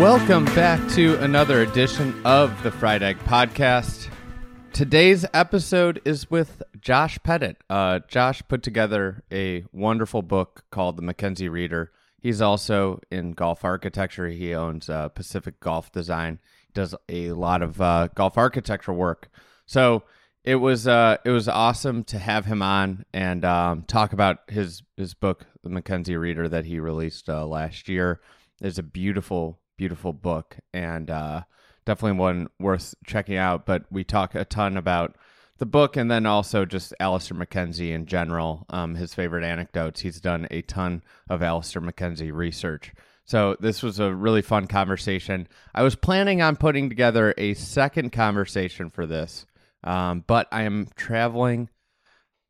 Welcome back to another edition of the Fried Egg Podcast. Today's episode is with Josh Pettit. Uh, Josh put together a wonderful book called The Mackenzie Reader. He's also in golf architecture. He owns uh, Pacific Golf Design. He does a lot of uh, golf architecture work. So it was uh, it was awesome to have him on and um, talk about his his book, The Mackenzie Reader, that he released uh, last year. It's a beautiful beautiful book and uh, definitely one worth checking out. But we talk a ton about the book and then also just Alister MacKenzie in general, um, his favorite anecdotes. He's done a ton of Alister MacKenzie research. So this was a really fun conversation. I was planning on putting together a second conversation for this, um, but I am traveling.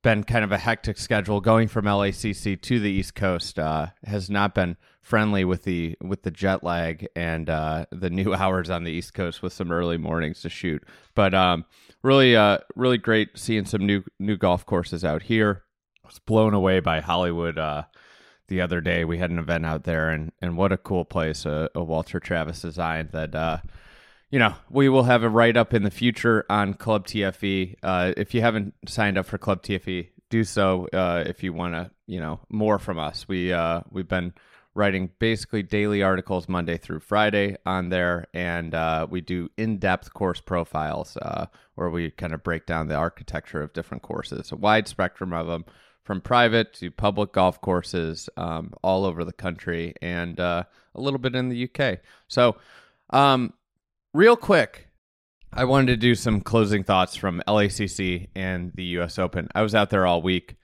Been kind of a hectic schedule going from LACC to the East Coast. Uh, has not been friendly with the with the jet lag and uh, the new hours on the East Coast with some early mornings to shoot. But um, really, uh, really great seeing some new new golf courses out here. I was blown away by Hollywood uh, the other day. We had an event out there, and and what a cool place a, a Walter Travis designed that. You know, we will have a write up in the future on Club TFE. Uh, if you haven't signed up for Club TFE, do so uh, if you want to, you know, more from us. We uh, we've been writing basically daily articles Monday through Friday on there, and uh, we do in-depth course profiles uh, where we kind of break down the architecture of different courses, a wide spectrum of them, from private to public golf courses um, all over the country, and uh, a little bit in the UK. So, um, real quick. I wanted to do some closing thoughts from LACC and the US Open. I was out there all week.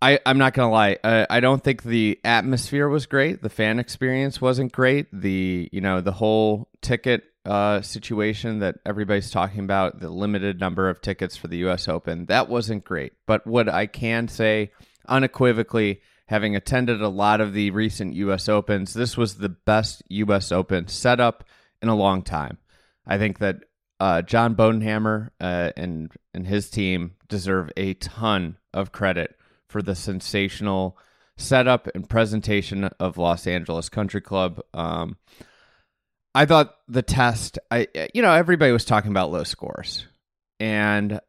I, I'm not gonna lie. Uh, I don't think the atmosphere was great. The fan experience wasn't great. The you know the whole ticket uh, situation that everybody's talking about, the limited number of tickets for the U.S. Open, that wasn't great. But what I can say unequivocally, having attended a lot of the recent U.S. Opens, this was the best U.S. Open setup in a long time. I think that uh, John Bodenhamer uh, and and his team deserve a ton of credit for the sensational setup and presentation of Los Angeles Country Club. Um, I thought the test, I you know, everybody was talking about low scores, and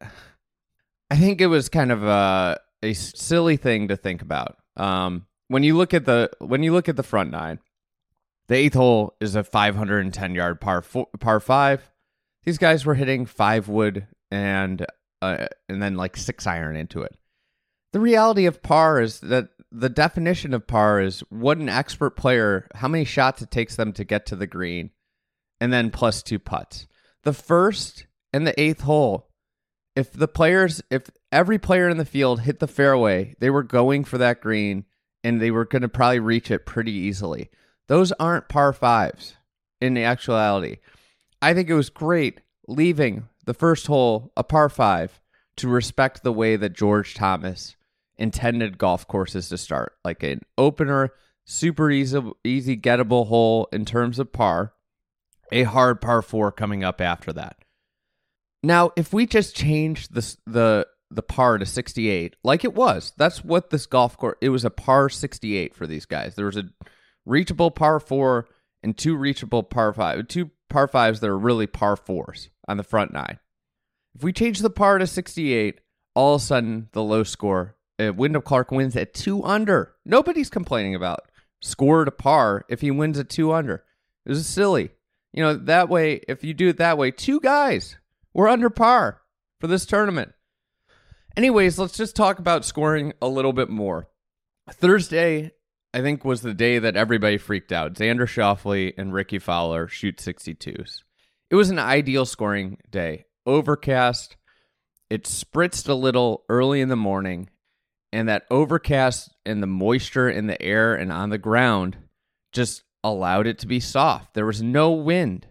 I think it was kind of a a silly thing to think about. Um, when you look at the when you look at the front nine, the eighth hole is a 510 yard par four, par five. These guys were hitting five wood and uh, and then like six iron into it. The reality of par is that the definition of par is what an expert player, how many shots it takes them to get to the green, and then plus two putts. The first and the eighth hole, if the players, if every player in the field hit the fairway, they were going for that green and they were going to probably reach it pretty easily. Those aren't par fives in the actuality. I think it was great leaving the first hole a par five to respect the way that George Thomas intended golf courses to start, like an opener, super easy, easy gettable hole in terms of par, a hard par four coming up after that. Now, if we just change the the the par to 68, like it was, that's what this golf course. It was a par 68 for these guys. There was a reachable par four and two reachable par five, two par fives that are really par fours on the front nine. If we change the par to 68, all of a sudden the low score uh, Wyndham Clark wins at two under. Nobody's complaining about score to par if he wins at two under. It was silly. You know, that way, if you do it that way, two guys were under par for this tournament. Anyways, let's just talk about scoring a little bit more. Thursday, I think, was the day that everybody freaked out. Xander Schauffele and Rickie Fowler shoot 62s. It was an ideal scoring day. Overcast. It spritzed a little early in the morning and that overcast and the moisture in the air and on the ground just allowed it to be soft. There was no wind.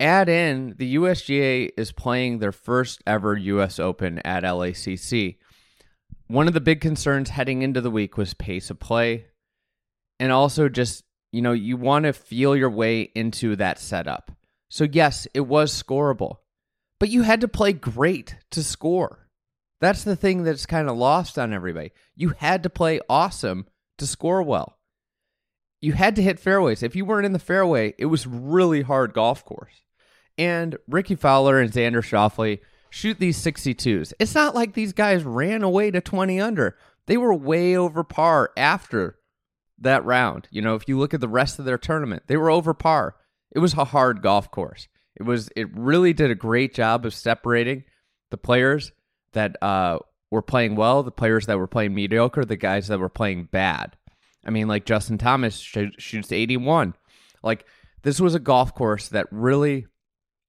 Add in the USGA is playing their first ever US Open at LACC. One of the big concerns heading into the week was pace of play and also just, you know, you want to feel your way into that setup. So, yes, it was scoreable, but you had to play great to score. That's the thing that's kind of lost on everybody. You had to play awesome to score well. You had to hit fairways. If you weren't in the fairway, it was really hard golf course. And rickie Fowler and Xander Schauffele shoot these 62s. It's not like these guys ran away to 20 under. They were way over par after that round. You know, if you look at the rest of their tournament, they were over par. It was a hard golf course. It was it really did a great job of separating the players that uh, were playing well, the players that were playing mediocre, the guys that were playing bad. I mean, like Justin Thomas sh- shoots 81. Like this was a golf course that really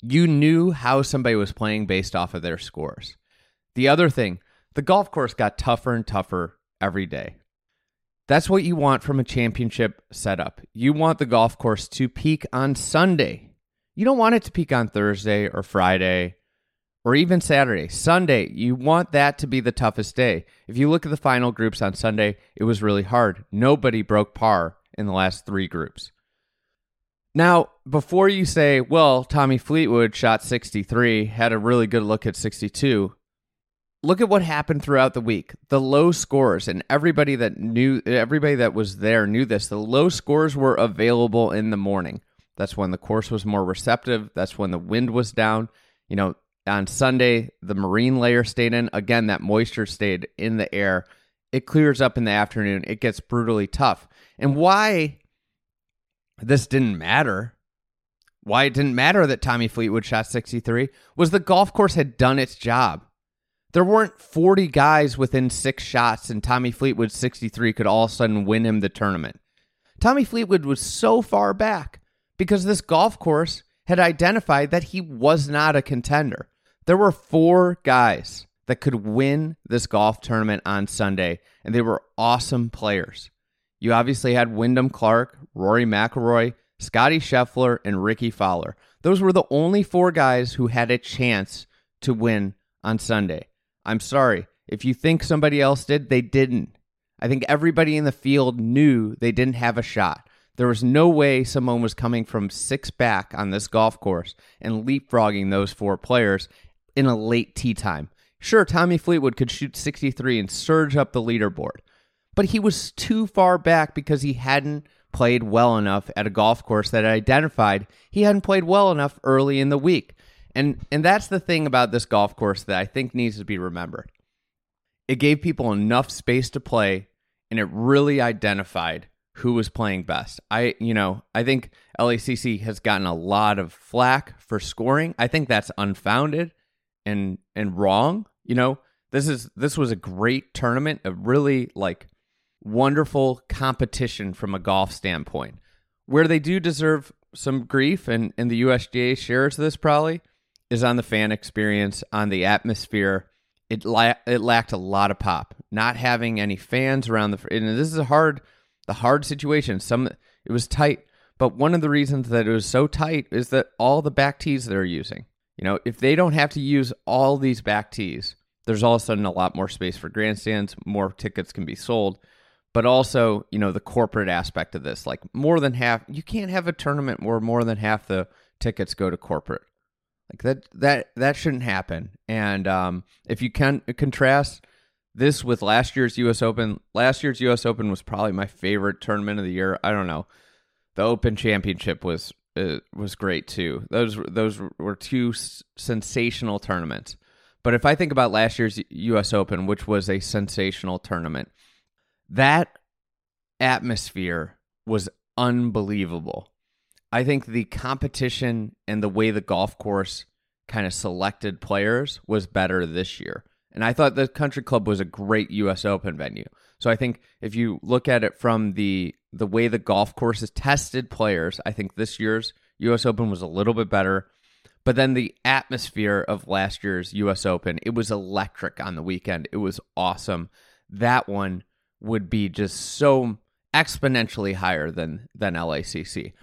you knew how somebody was playing based off of their scores. The other thing, the golf course got tougher and tougher every day. That's what you want from a championship setup. You want the golf course to peak on Sunday. You don't want it to peak on Thursday or Friday or even Saturday. Sunday, you want that to be the toughest day. If you look at the final groups on Sunday, it was really hard. Nobody broke par in the last three groups. Now, before you say, well, Tommy Fleetwood shot 63, had a really good look at 62, look at what happened throughout the week. The low scores, and everybody that knew, everybody that was there knew this. The low scores were available in the morning. That's when the course was more receptive. That's when the wind was down. You know, on Sunday, the marine layer stayed in. Again, that moisture stayed in the air. It clears up in the afternoon. It gets brutally tough. And why this didn't matter, why it didn't matter that Tommy Fleetwood shot 63, was the golf course had done its job. There weren't 40 guys within six shots, and Tommy Fleetwood 63 could all of a sudden win him the tournament. Tommy Fleetwood was so far back because this golf course had identified that he was not a contender. There were four guys that could win this golf tournament on Sunday, and they were awesome players. You obviously had Wyndham Clark, Rory McIlroy, Scottie Scheffler, and Rickie Fowler. Those were the only four guys who had a chance to win on Sunday. I'm sorry. If you think somebody else did, they didn't. I think everybody in the field knew they didn't have a shot. There was no way someone was coming from six back on this golf course and leapfrogging those four players in a late tee time. Sure, Tommy Fleetwood could shoot 63 and surge up the leaderboard, but he was too far back because he hadn't played well enough at a golf course that identified he hadn't played well enough early in the week. And and that's the thing about this golf course that I think needs to be remembered. It gave people enough space to play and it really identified who was playing best. I you know, I think LACC has gotten a lot of flack for scoring. I think that's unfounded and and wrong. You know, this is this was a great tournament, a really like wonderful competition from a golf standpoint. Where they do deserve some grief and, and the USGA shares this probably is on the fan experience, on the atmosphere. It la- it lacked a lot of pop. Not having any fans around the and this is a hard the hard situation. Some it was tight, but one of the reasons that it was so tight is that all the back tees they're using you know, if they don't have to use all these back tees, there's all of a sudden a lot more space for grandstands, more tickets can be sold. But also, you know, the corporate aspect of this, like more than half, you can't have a tournament where more than half the tickets go to corporate. Like that, that, that shouldn't happen. And um, if you can contrast this with last year's U.S. Open, last year's U.S. Open was probably my favorite tournament of the year. I don't know. The Open Championship was it was great too. Those those were two s- sensational tournaments. But if I think about last year's U.S. Open, which was a sensational tournament, that atmosphere was unbelievable. I think the competition and the way the golf course kind of selected players was better this year. And I thought the Country Club was a great U.S. Open venue. So I think if you look at it from the the way the golf course has tested players, I think this year's U.S. Open was a little bit better. But then the atmosphere of last year's US Open, it was electric on the weekend. It was awesome. That one would be just so exponentially higher than than LACC.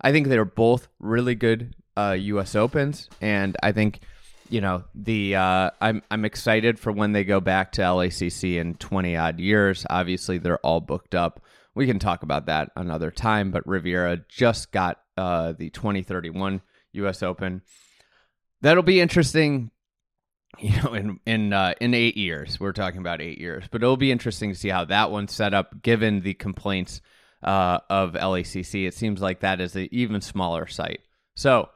I think they're both really good uh, U.S. Opens, and I think you know the uh, I'm I'm excited for when they go back to LACC in 20 odd years. Obviously, they're all booked up. We can talk about that another time. But Riviera just got uh, the 2031 U.S. Open. That'll be interesting. You know, in in uh, in eight years, we're talking about eight years, but it'll be interesting to see how that one's set up, given the complaints uh, of LACC. It seems like that is an even smaller site. So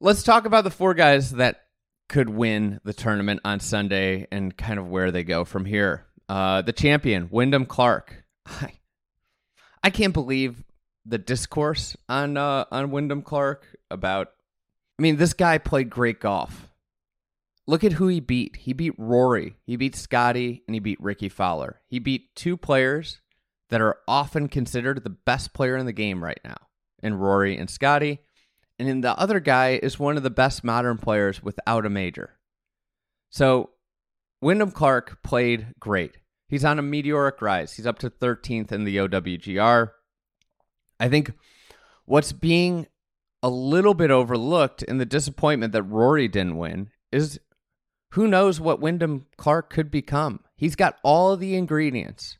let's talk about the four guys that could win the tournament on Sunday and kind of where they go from here. Uh, the champion, Wyndham Clark. I, I can't believe the discourse on uh, on Wyndham Clark about. I mean, this guy played great golf. Look at who he beat. He beat Rory, he beat Scottie, and he beat Rickie Fowler. He beat two players that are often considered the best player in the game right now, in Rory and Scottie. And then the other guy is one of the best modern players without a major. So Wyndham Clark played great. He's on a meteoric rise. He's up to 13th in the OWGR. I think what's being a little bit overlooked in the disappointment that Rory didn't win is who knows what Wyndham Clark could become. He's got all the ingredients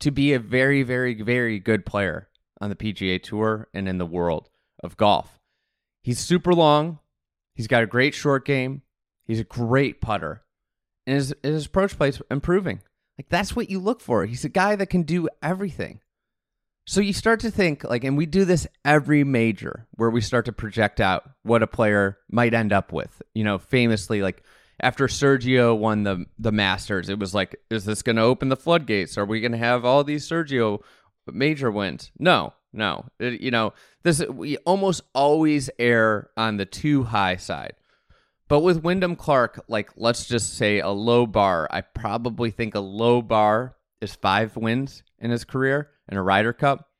to be a very, very, very good player on the PGA Tour and in the world of golf. He's super long. He's got a great short game. He's a great putter. And his, his approach play is improving. Like, that's what you look for. He's a guy that can do everything. So you start to think, like, and we do this every major where we start to project out what a player might end up with. You know, famously, like, after Sergio won the the Masters, it was like, is this going to open the floodgates? Are we going to have all these Sergio major wins? No, no. It, you know, this we almost always err on the too high side. But with Wyndham Clark, like let's just say a low bar, I probably think a low bar is five wins in his career in a Ryder Cup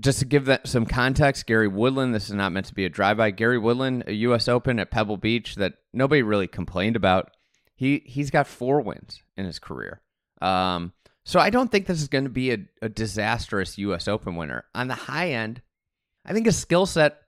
just to give that some context, Gary Woodland, this is not meant to be a drive-by. Gary Woodland, a U.S. Open at Pebble Beach that nobody really complained about. He he's got four wins in his career. Um, so I don't think this is going to be a, a disastrous U.S. Open winner. On the high end, I think his skill set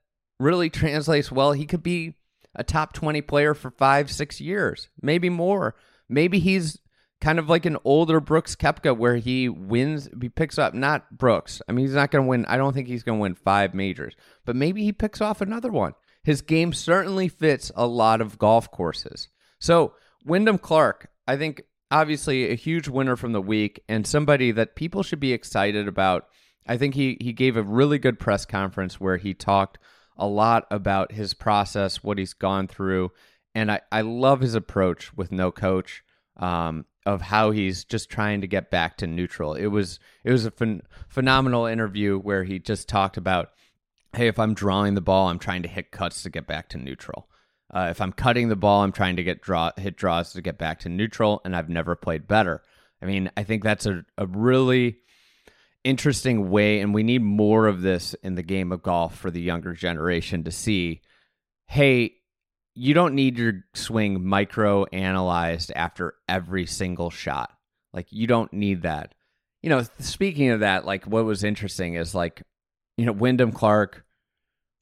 really translates well. He could be a top twenty player for five, six years, maybe more. Maybe he's kind of like an older Brooks Koepka where he wins, he picks up, not Brooks. I mean, he's not going to win, I don't think he's going to win five majors, but maybe he picks off another one. His game certainly fits a lot of golf courses. So, Wyndham Clark, I think obviously a huge winner from the week and somebody that people should be excited about. I think he, he gave a really good press conference where he talked a lot about his process, what he's gone through. And I, I love his approach with no coach. Um, of how he's just trying to get back to neutral. It was it was a phen- phenomenal interview where he just talked about, hey, if I'm drawing the ball, I'm trying to hit cuts to get back to neutral. Uh, if I'm cutting the ball, I'm trying to get draw hit draws to get back to neutral, and I've never played better. I mean, I think that's a, a really interesting way, and we need more of this in the game of golf for the younger generation to see. Hey, you don't need your swing micro analyzed after every single shot. Like you don't need that. You know, speaking of that, like what was interesting is like, you know, Wyndham Clark,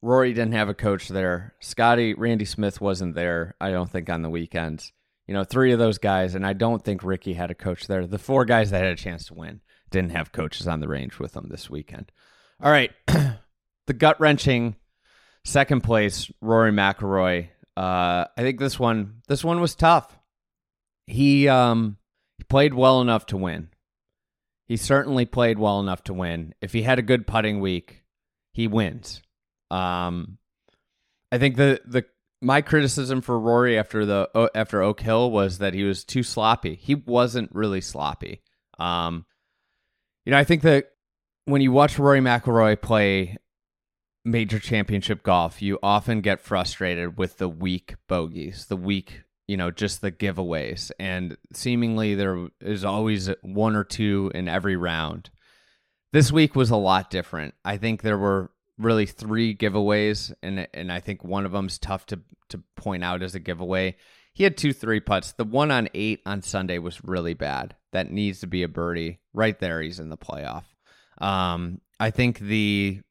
Rory didn't have a coach there. Scottie, Randy Smith wasn't there, I don't think, on the weekends. You know, three of those guys, and I don't think Rickie had a coach there. The four guys that had a chance to win didn't have coaches on the range with them this weekend. All right. the gut wrenching second place, Rory McIlroy uh, I think this one this one was tough. He um he played well enough to win. He certainly played well enough to win. If he had a good putting week, he wins. Um, I think the the my criticism for Rory after the after Oak Hill was that he was too sloppy. He wasn't really sloppy. Um, you know, I think that when you watch Rory McIlroy play major championship golf, you often get frustrated with the weak bogeys, the weak, you know, just the giveaways. And seemingly there is always one or two in every round. This week was a lot different. I think there were really three giveaways, and and I think one of them's tough to to point out as a giveaway. He had two three putts. The one on eight on Sunday was really bad. That needs to be a birdie. Right there, he's in the playoff. Um, I think the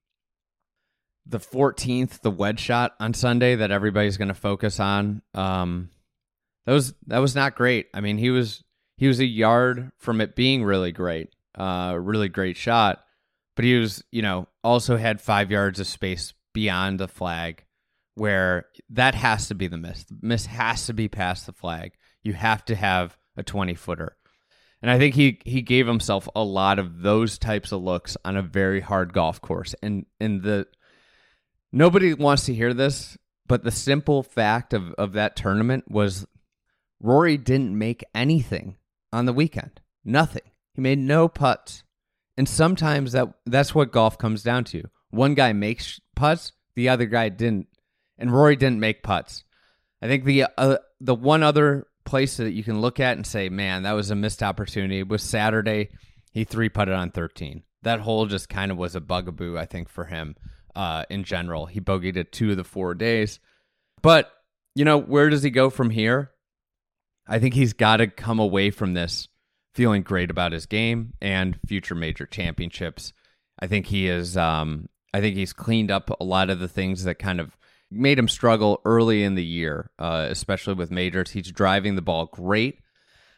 the 14th, the wedge shot on Sunday that everybody's going to focus on. Um, that was that was not great. I mean, he was he was a yard from it being really great, uh, really great shot, but he was you know also had five yards of space beyond the flag, where that has to be the miss. The miss has to be past the flag. You have to have a 20 footer. And I think he he gave himself a lot of those types of looks on a very hard golf course. And and the nobody wants to hear this, but the simple fact of, of that tournament was Rory didn't make anything on the weekend. Nothing. He made no putts. And sometimes that that's what golf comes down to. One guy makes putts, the other guy didn't. And Rory didn't make putts. I think the uh, the one other place that you can look at and say, "Man, that was a missed opportunity." was Saturday. He three putted on 13. That hole just kind of was a bugaboo, I think, for him uh, in general. He bogeyed it two of the four days. But, you know, where does he go from here? I think he's got to come away from this feeling great about his game and future major championships. I think he is. Um, I think he's cleaned up a lot of the things that kind of made him struggle early in the year, uh, especially with majors. He's driving the ball great.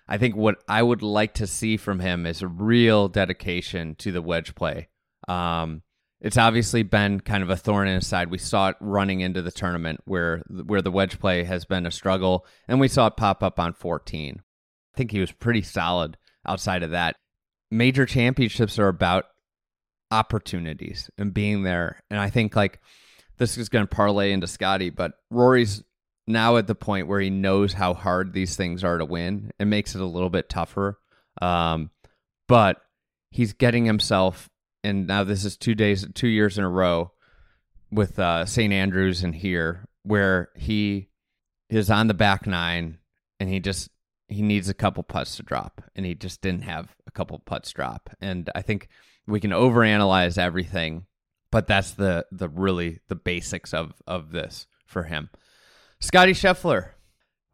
I think what I would like to see from him is a real dedication to the wedge play. Um, it's obviously been kind of a thorn in his side. We saw it running into the tournament where where the wedge play has been a struggle, and we saw it pop up on 14. I think he was pretty solid outside of that. Major championships are about opportunities and being there, and I think like this is going to parlay into Scottie, but Rory's now at the point where he knows how hard these things are to win. It makes it a little bit tougher, um, but he's getting himself and now this is two days, two years in a row with uh, St. Andrews and here, where he is on the back nine and he just he needs a couple putts to drop, and he just didn't have a couple putts drop. And I think we can overanalyze everything, but that's the the really the basics of of this for him. Scottie Scheffler,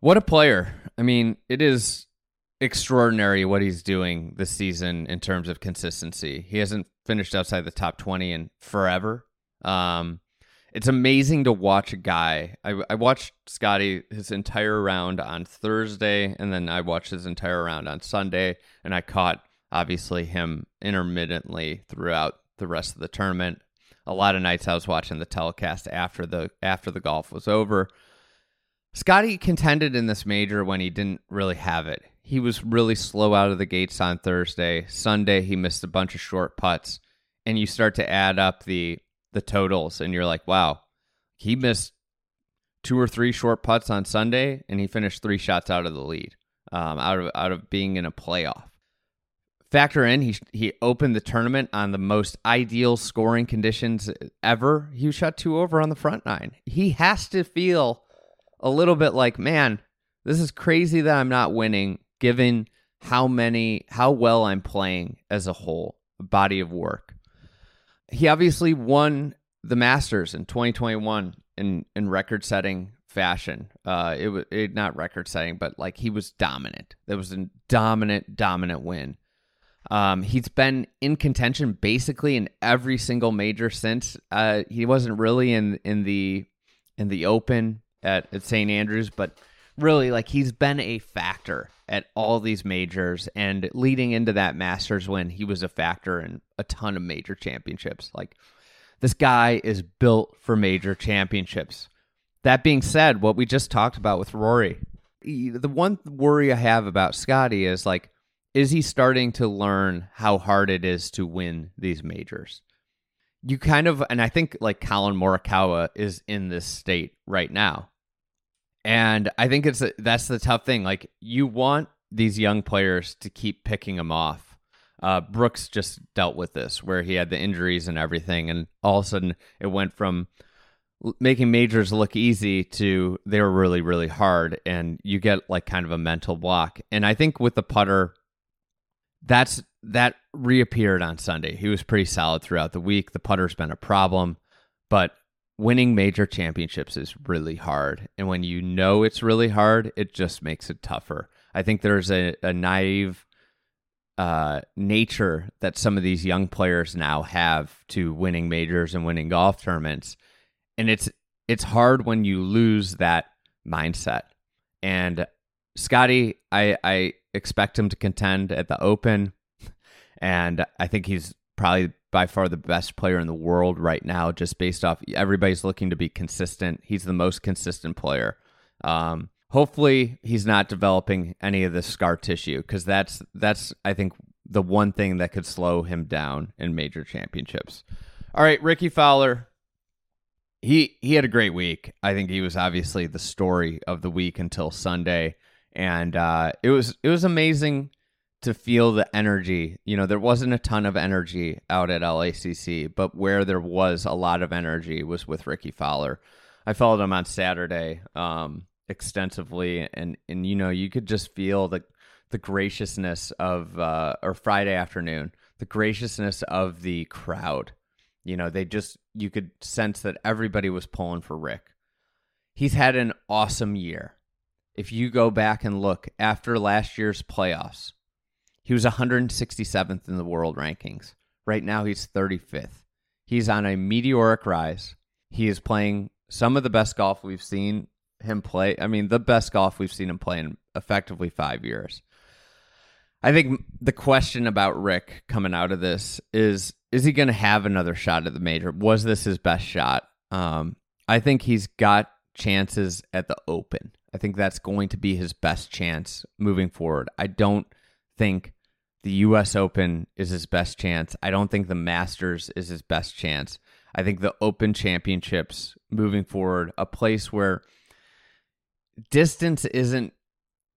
what a player! I mean, it is extraordinary what he's doing this season in terms of consistency. He hasn't finished outside the top 20 in forever. Um, it's amazing to watch a guy. I, I watched Scottie his entire round on Thursday, and then I watched his entire round on Sunday, and I caught obviously him intermittently throughout the rest of the tournament. A lot of nights I was watching the telecast after the after the golf was over. Scottie contended in this major when he didn't really have it he was really slow out of the gates on Thursday. Sunday he missed a bunch of short putts, and you start to add up the the totals, and you're like, wow, he missed two or three short putts on Sunday, and he finished three shots out of the lead, um, out of out of being in a playoff. Factor in he he opened the tournament on the most ideal scoring conditions ever. He shot two over on the front nine. He has to feel a little bit like, man, this is crazy that I'm not winning given how many how well I'm playing as a whole body of work. He obviously won the Masters in 2021 in in record setting fashion. Uh, it was it, not record setting, but like he was dominant. It was a dominant, dominant win. Um, he's been in contention basically in every single major since. Uh, he wasn't really in in the in the Open at, at St Andrews, but really like he's been a factor at all these majors and leading into that Masters win, he was a factor in a ton of major championships. Like this guy is built for major championships. That being said, what we just talked about with Rory, the one worry I have about Scottie is like, is he starting to learn how hard it is to win these majors? You kind of, and I think like Collin Morikawa is in this state right now and I think it's a, that's the tough thing. Like you want these young players to keep picking them off. Uh, Brooks just dealt with this where he had the injuries and everything, and all of a sudden it went from making majors look easy to they were really really hard, and you get like kind of a mental block. And I think with the putter, that's that reappeared on Sunday. He was pretty solid throughout the week. The putter's been a problem. but winning major championships is really hard. And when you know it's really hard, it just makes it tougher. I think there's a, a naive uh, nature that some of these young players now have to winning majors and winning golf tournaments. And it's it's hard when you lose that mindset. And Scottie, I, I expect him to contend at the Open. And I think he's probably by far the best player in the world right now, just based off everybody's looking to be consistent. He's the most consistent player. Um, hopefully, he's not developing any of the scar tissue because that's that's I think the one thing that could slow him down in major championships. All right, Rickie Fowler. He he had a great week. I think he was obviously the story of the week until Sunday, and uh, it was it was amazing to feel the energy. You know, there wasn't a ton of energy out at LACC, but where there was a lot of energy was with Rickie Fowler. I followed him on Saturday um, extensively, and and you know, you could just feel the the graciousness of uh, or Friday afternoon, the graciousness of the crowd. You know, they just you could sense that everybody was pulling for Rick. He's had an awesome year. If you go back and look after last year's playoffs, he was 167th in the world rankings. Right now, he's 35th. He's on a meteoric rise. He is playing some of the best golf we've seen him play. I mean, the best golf we've seen him play in effectively five years. I think the question about Rick coming out of this is is he going to have another shot at the major? Was this his best shot? Um, I think he's got chances at the Open. I think that's going to be his best chance moving forward. I don't think the US Open is his best chance. I don't think the Masters is his best chance. I think the Open Championships moving forward, a place where distance isn't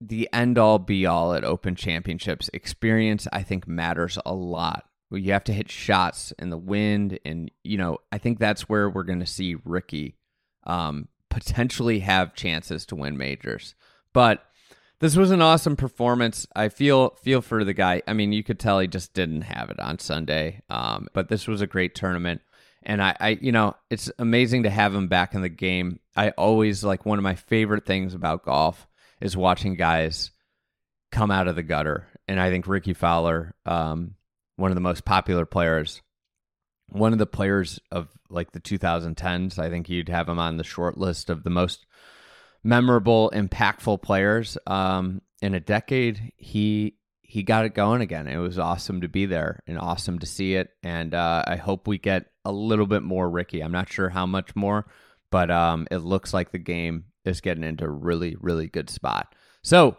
the end all be all at Open Championships. Experience, I think, matters a lot. You have to hit shots in the wind, and you know, I think that's where we're going to see Rickie um, potentially have chances to win majors. But this was an awesome performance. I feel feel for the guy. I mean, you could tell he just didn't have it on Sunday. Um, but this was a great tournament, and I, I, you know, it's amazing to have him back in the game. I always like one of my favorite things about golf is watching guys come out of the gutter, and I think Rickie Fowler, um, one of the most popular players, one of the players of like the 2010s. I think you'd have him on the short list of the most memorable, impactful players um, in a decade, he he got it going again. It was awesome to be there and awesome to see it. And uh, I hope we get a little bit more Rickie. I'm not sure how much more, but um, it looks like the game is getting into a really, really good spot. So,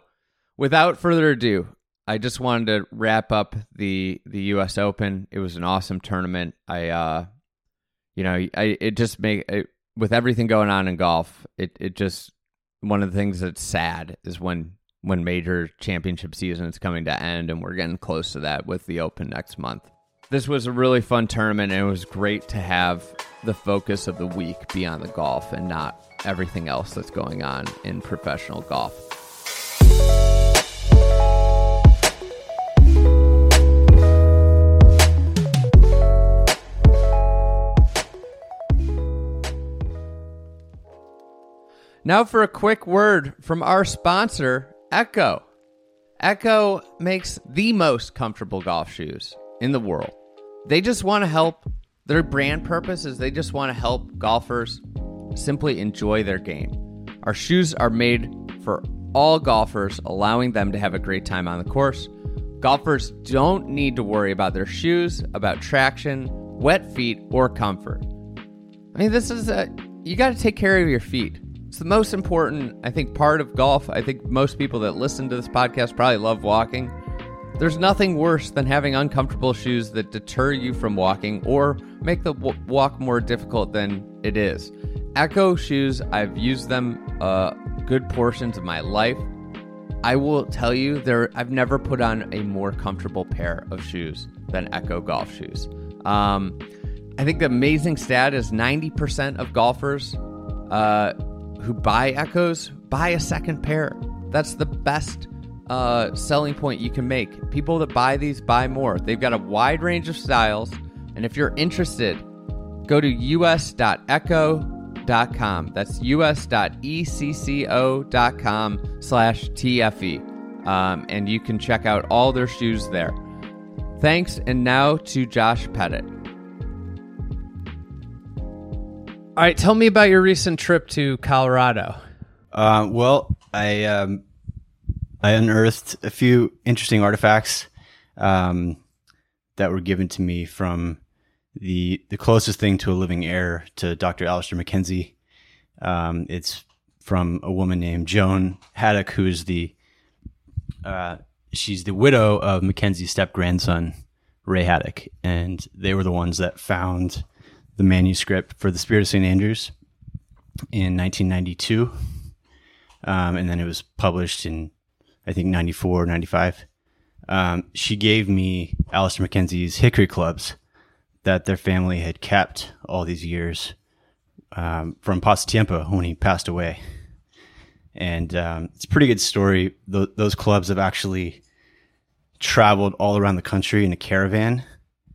without further ado, I just wanted to wrap up the the U.S. Open. It was an awesome tournament. I, uh, you know, I it just make it, with everything going on in golf, it it just one of the things that's sad is when when major championship season is coming to end and we're getting close to that with the open next month. This was a really fun tournament and it was great to have the focus of the week be on the golf and not everything else that's going on in professional golf Now for a quick word from our sponsor, Ecco. Ecco makes the most comfortable golf shoes in the world. They just want to help. Their brand purpose is they just want to help golfers simply enjoy their game. Our shoes are made for all golfers, allowing them to have a great time on the course. Golfers don't need to worry about their shoes, about traction, wet feet, or comfort. I mean, this is a you got to take care of your feet. It's the most important, I think, part of golf. I think most people that listen to this podcast probably love walking. There's nothing worse than having uncomfortable shoes that deter you from walking or make the w- walk more difficult than it is. Ecco shoes, I've used them uh, good portions of my life. I will tell you, there I've never put on a more comfortable pair of shoes than Ecco golf shoes. Um, I think the amazing stat is 90% of golfers uh, who buy Eccos, buy a second pair. That's the best uh, selling point you can make. People that buy these buy more. They've got a wide range of styles, and if you're interested go to us.ecco.com. That's us.ecco.com slash TFE. Um, and you can check out all their shoes there. Thanks, and now to Josh Pettit. All right, tell me about your recent trip to Colorado. Uh, well, I um, I unearthed a few interesting artifacts um, that were given to me from the the closest thing to a living heir to Dr. Alister MacKenzie. Um, it's from a woman named Joan Haddock, who is the uh, she's the widow of Mackenzie's step grandson Ray Haddock, and they were the ones that found the manuscript for the Spirit of St. Andrews in 1992. Um, and then it was published in, I think, 94, 95. Um, she gave me Alister MacKenzie's hickory clubs that their family had kept all these years um, from Pasatiempo when he passed away. And um, it's a pretty good story. Th- those clubs have actually traveled all around the country in a caravan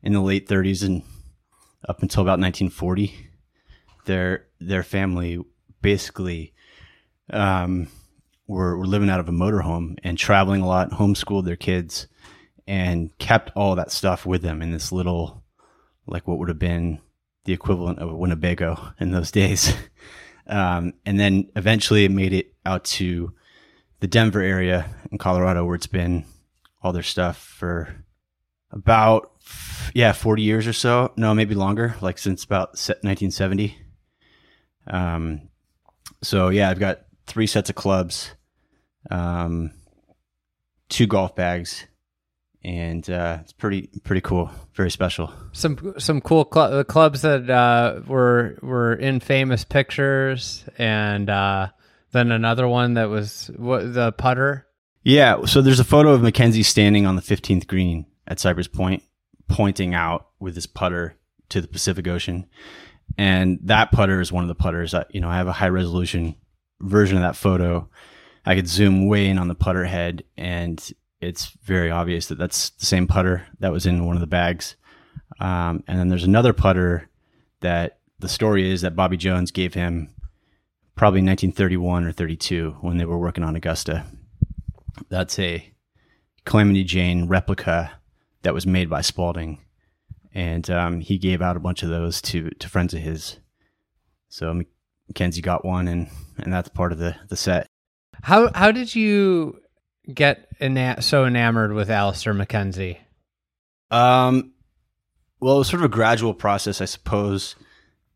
in the late 30s and up until about 1940. Their their family basically um, were were living out of a motorhome and traveling a lot, homeschooled their kids, and kept all that stuff with them in this little, like what would have been the equivalent of a Winnebago in those days. Um, and then eventually it made it out to the Denver area in Colorado, where it's been all their stuff for about yeah 40 years or so. No maybe longer like since about 1970 um so yeah i've got three sets of clubs um two golf bags and uh, it's pretty pretty cool very special. Some some cool cl- clubs that uh, were were in famous pictures and uh, then another one that was what the putter? Yeah so there's a photo of mackenzie standing on the 15th green at cypress point pointing out with his putter to the Pacific Ocean. And that putter is one of the putters. that you know, I have a high resolution version of that photo. I could zoom way in on the putter head, and it's very obvious that that's the same putter that was in one of the bags. Um, and then there's another putter that the story is that Bobby Jones gave him probably 1931 or 32 when they were working on Augusta. That's a Calamity Jane replica that was made by Spalding, and um, he gave out a bunch of those to to friends of his. So Mackenzie got one, and and that's part of the the set. How how did you get ena- so enamored with Alister MacKenzie? Um, well, it was sort of a gradual process, I suppose.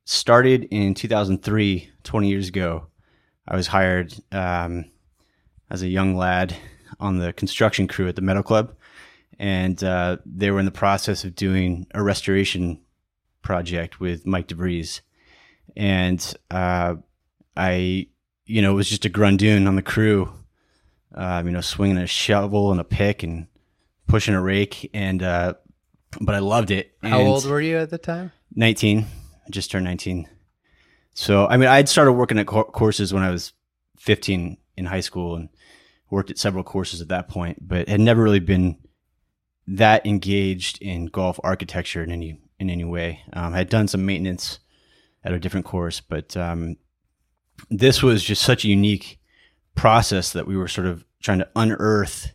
Started in 2003, 20 years ago. I was hired um, as a young lad on the construction crew at the Meadow Club and uh, they were in the process of doing a restoration project with Mike DeVries, and uh, I, you know, it was just a grundoon on the crew, um, you know, swinging a shovel and a pick and pushing a rake, and uh, but I loved it. How and old were you at the time? Nineteen, I just turned nineteen. So I mean, I'd started working at courses when I was fifteen in high school and worked at several courses at that point, but had never really been that engaged in golf architecture in any in any way. Um, I had done some maintenance at a different course, but um, this was just such a unique process that we were sort of trying to unearth.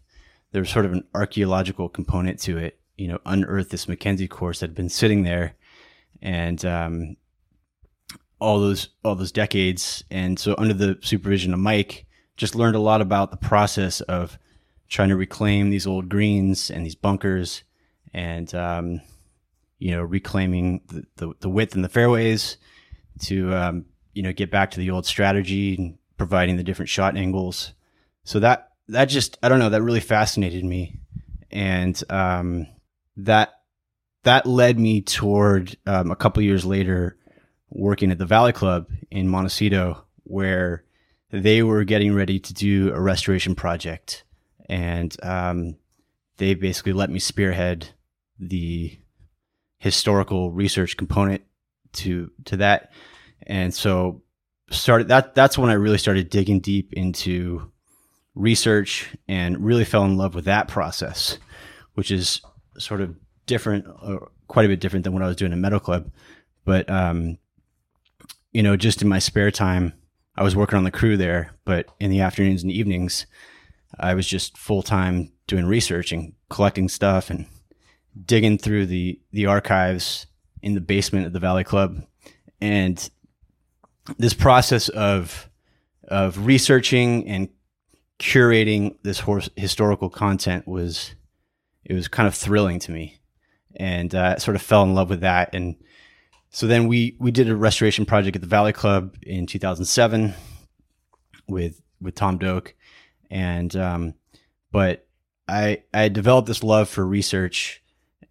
There was sort of an archaeological component to it. You know, unearth this Mackenzie course that had been sitting there, and um, all those all those decades. And so, under the supervision of Mike, just learned a lot about the process of trying to reclaim these old greens and these bunkers and um, you know reclaiming the, the, the, width and the fairways to um, you know get back to the old strategy and providing the different shot angles. So that that just i don't know that really fascinated me. And um, that that led me toward um, a couple years later working at the valley club in montecito where they were getting ready to do a restoration project and um, they basically let me spearhead the historical research component to to that and so started that that's when I really started digging deep into research and really fell in love with that process which is sort of different uh, quite a bit different than what I was doing in Meadow Club but um, you know, just in my spare time, I was working on the crew there. But in the afternoons and evenings, I was just full time doing research and collecting stuff and digging through the the archives in the basement of the Valley Club, and this process of of researching and curating this horse, historical content was it was kind of thrilling to me, and uh, sort of fell in love with that. And so then we we did a restoration project at the Valley Club in 2007 with with Tom Doak, and um, but I I developed this love for research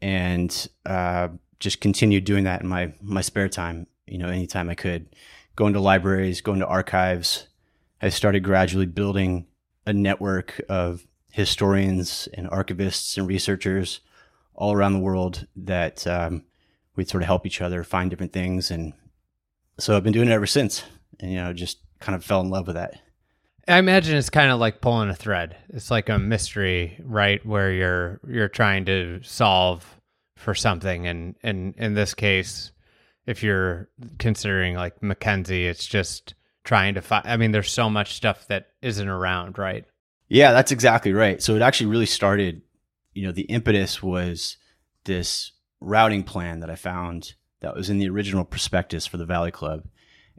and uh, just continued doing that in my my spare time. You know, anytime I could, going to libraries, going to archives. I started gradually building a network of historians and archivists and researchers all around the world that um, we'd sort of help each other find different things. And so I've been doing it ever since, and you know, just kind of fell in love with that. I imagine it's kind of like pulling a thread. It's like a mystery, right? Where you're you're trying to solve for something, and and in this case, if you're considering like Mackenzie, it's just trying to find. I mean, there's so much stuff that isn't around, right? Yeah, that's exactly right. So it actually really started, you know, the impetus was this routing plan that I found that was in the original prospectus for the Valley Club.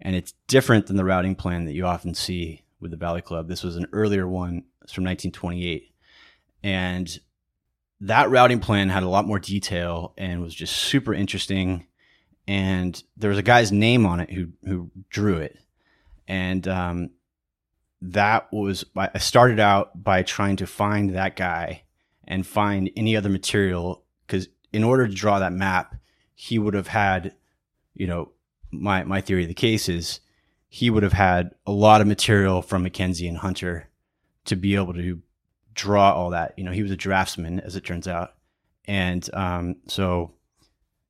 And it's different than the routing plan that you often see with the Valley Club. This was an earlier one, it's from 1928. And that routing plan had a lot more detail and was just super interesting. And there was a guy's name on it who who drew it. And um, that was I started out by trying to find that guy and find any other material because in order to draw that map, he would have had, you know, my my theory of the case is he would have had a lot of material from Mackenzie and Hunter to be able to draw all that. You know, he was a draftsman, as it turns out, and um, so,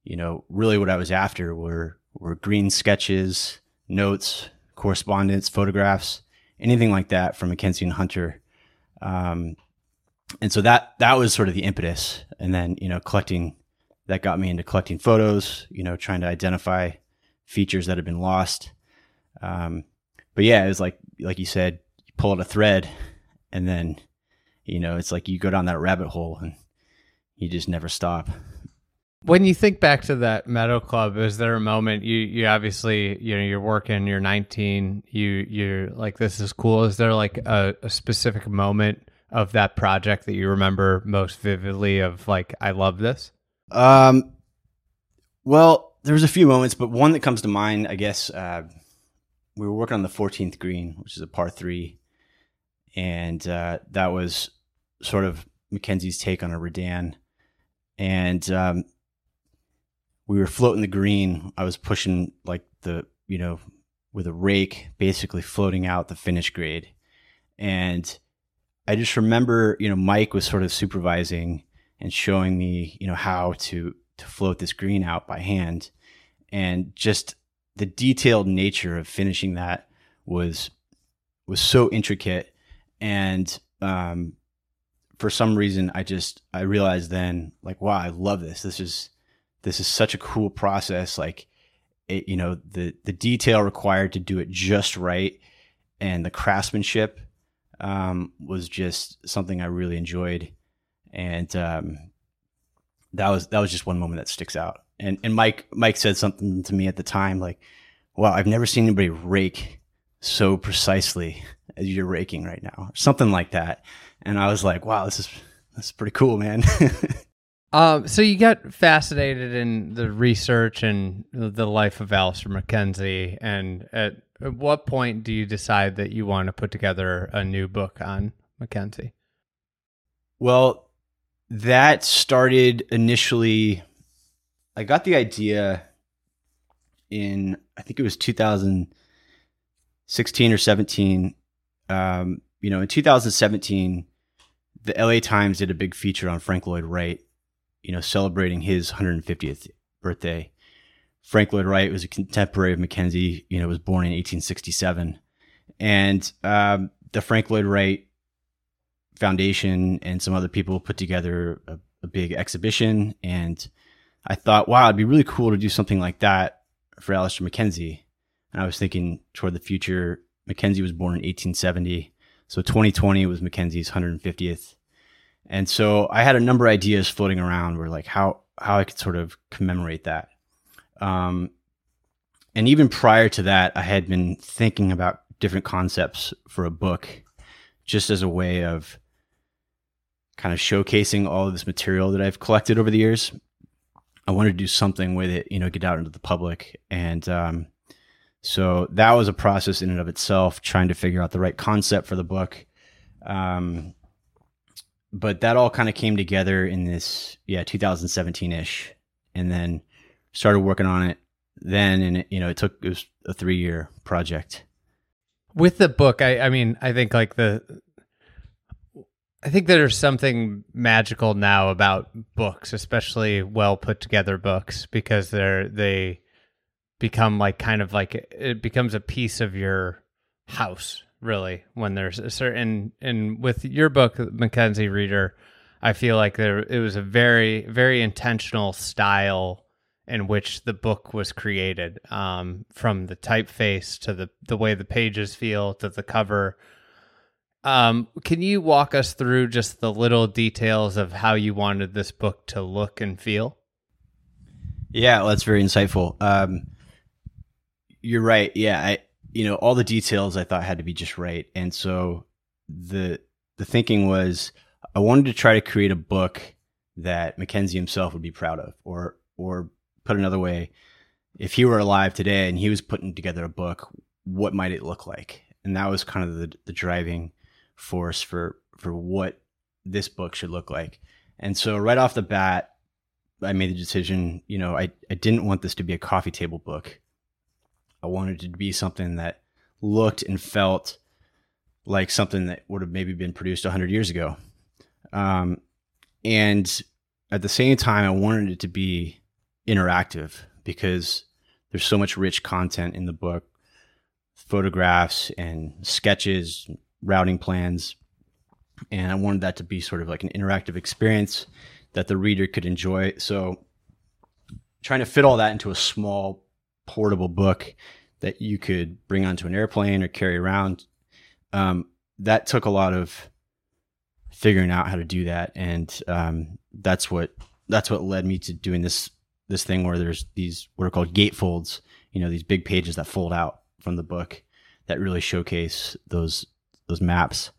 you know, really what I was after were were green sketches, notes, correspondence, photographs anything like that from Mackenzie and Hunter. Um, and so that that was sort of the impetus, and then you know collecting that got me into collecting photos, you know, trying to identify features that had been lost. Um, but yeah, it was like like you said, you pull out a thread, and then you know it's like you go down that rabbit hole, and you just never stop. When you think back to that meadow club, is there a moment you you obviously you know you're working, you're 19, you you're like this is cool. Is there like a, a specific moment of that project that you remember most vividly of like I love this? Um, well, there's a few moments, but one that comes to mind, I guess, uh, we were working on the 14th green, which is a par three, and uh, that was sort of Mackenzie's take on a Redan, and um, we were floating the green. I was pushing like the, you know, with a rake, basically floating out the finish grade. And I just remember, you know, Mike was sort of supervising and showing me, you know, how to to float this green out by hand. And just the detailed nature of finishing that was was so intricate. And um for some reason I just I realized then like wow I love this. This is this is such a cool process. Like it, you know the the detail required to do it just right and the craftsmanship um, was just something I really enjoyed. And um, that was that was just one moment that sticks out and and Mike Mike said something to me at the time like wow I've never seen anybody rake so precisely as you're raking right now something like that and I was like wow this is this is pretty cool man Um, so you got fascinated in the research and the life of Alister MacKenzie, and at, at what point do you decide that you want to put together a new book on MacKenzie? Well, that started initially. I got the idea in I think it was 2016 or 17. Um, you know, in 2017, the LA Times did a big feature on Frank Lloyd Wright you know, celebrating his 150th birthday. Frank Lloyd Wright was a contemporary of Mackenzie, you know, was born in 1867. And um, the Frank Lloyd Wright Foundation and some other people put together a, a big exhibition. And I thought, wow, it'd be really cool to do something like that for Alister MacKenzie, and I was thinking toward the future. Mackenzie was born in 1870, so 2020 was Mackenzie's 150th, and so I had a number of ideas floating around where like how how I could sort of commemorate that. Um, and even prior to that, I had been thinking about different concepts for a book, just as a way of kind of showcasing all of this material that I've collected over the years. I wanted to do something with it, you know, get out into the public. And um, so that was a process in and of itself, trying to figure out the right concept for the book. Um, but that all kind of came together in this, yeah, 2017 ish. And then started working on it then. And, it, you know, it took, it was a three year project. With the book, I, I mean, I think like the, I think there's something magical now about books, especially well put together books, because they're they become like kind of like it becomes a piece of your house, really. When there's a certain and with your book, Mackenzie Reader, I feel like there it was a very very intentional style in which the book was created, um, from the typeface to the the way the pages feel to the cover um, can you walk us through just the little details of how you wanted this book to look and feel? Yeah, well, that's very insightful. Um, you're right. Yeah, I you know all the details I thought had to be just right, and so the the thinking was I wanted to try to create a book that Mackenzie himself would be proud of, or or put another way, if he were alive today and he was putting together a book, what might it look like? And that was kind of the the driving force for for what this book should look like. And so right off the bat, I made the decision, you know, I, I didn't want this to be a coffee table book. I wanted it to be something that looked and felt like something that would have maybe been produced a 100 years ago. Um, and at the same time, I wanted it to be interactive because there's so much rich content in the book photographs and sketches, routing plans. And I wanted that to be sort of like an interactive experience that the reader could enjoy. So, trying to fit all that into a small, portable book that you could bring onto an airplane or carry around, um, that took a lot of figuring out how to do that. And um, that's what that's what led me to doing this this thing where there's these what are called gatefolds, you know, these big pages that fold out from the book that really showcase those those maps.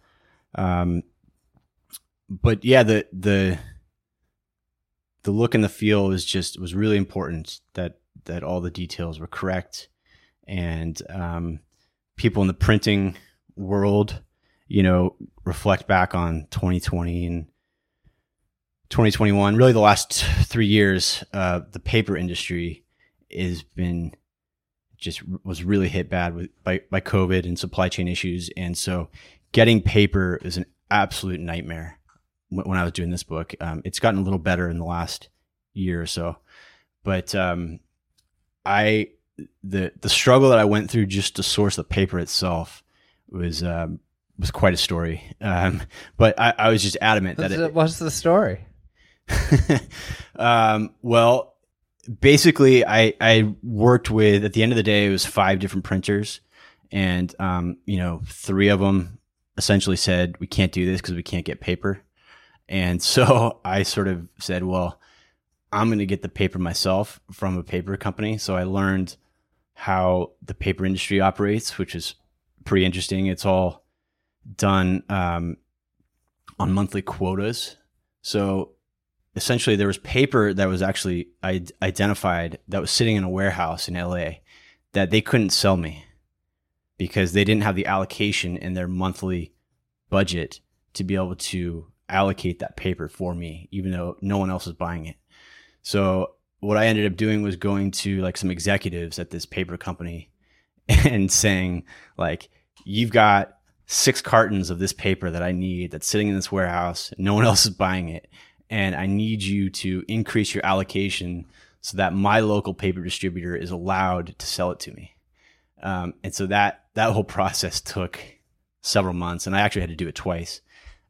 Um, but yeah, the the the look and the feel was just was really important that that all the details were correct, and um, people in the printing world, you know, reflect back on 2020 and 2021. Really, the last three years, uh, the paper industry has been just was really hit bad with by, by COVID and supply chain issues. And so getting paper is an absolute nightmare when, I was doing this book. Um, it's gotten a little better in the last year or so, but um, I the the struggle that I went through just to source the paper itself was um, was quite a story. Um, but I, I, was just adamant what's that it, what's the story? um, well, basically I, I worked with at the end of the day it was five different printers. And um, you know three of them essentially said we can't do this because we can't get paper. And so i sort of said well i'm going to get the paper myself from a paper company. So i learned how the paper industry operates which is pretty interesting. It's all done um, on monthly quotas. So essentially there was paper that was actually identified that was sitting in a warehouse in LA that they couldn't sell me because they didn't have the allocation in their monthly budget to be able to allocate that paper for me even though no one else was buying it. So what I ended up doing was going to like some executives at this paper company and saying like you've got six cartons of this paper that I need that's sitting in this warehouse. No one else is buying it and I need you to increase your allocation so that my local paper distributor is allowed to sell it to me. Um, and so that that whole process took several months, and I actually had to do it twice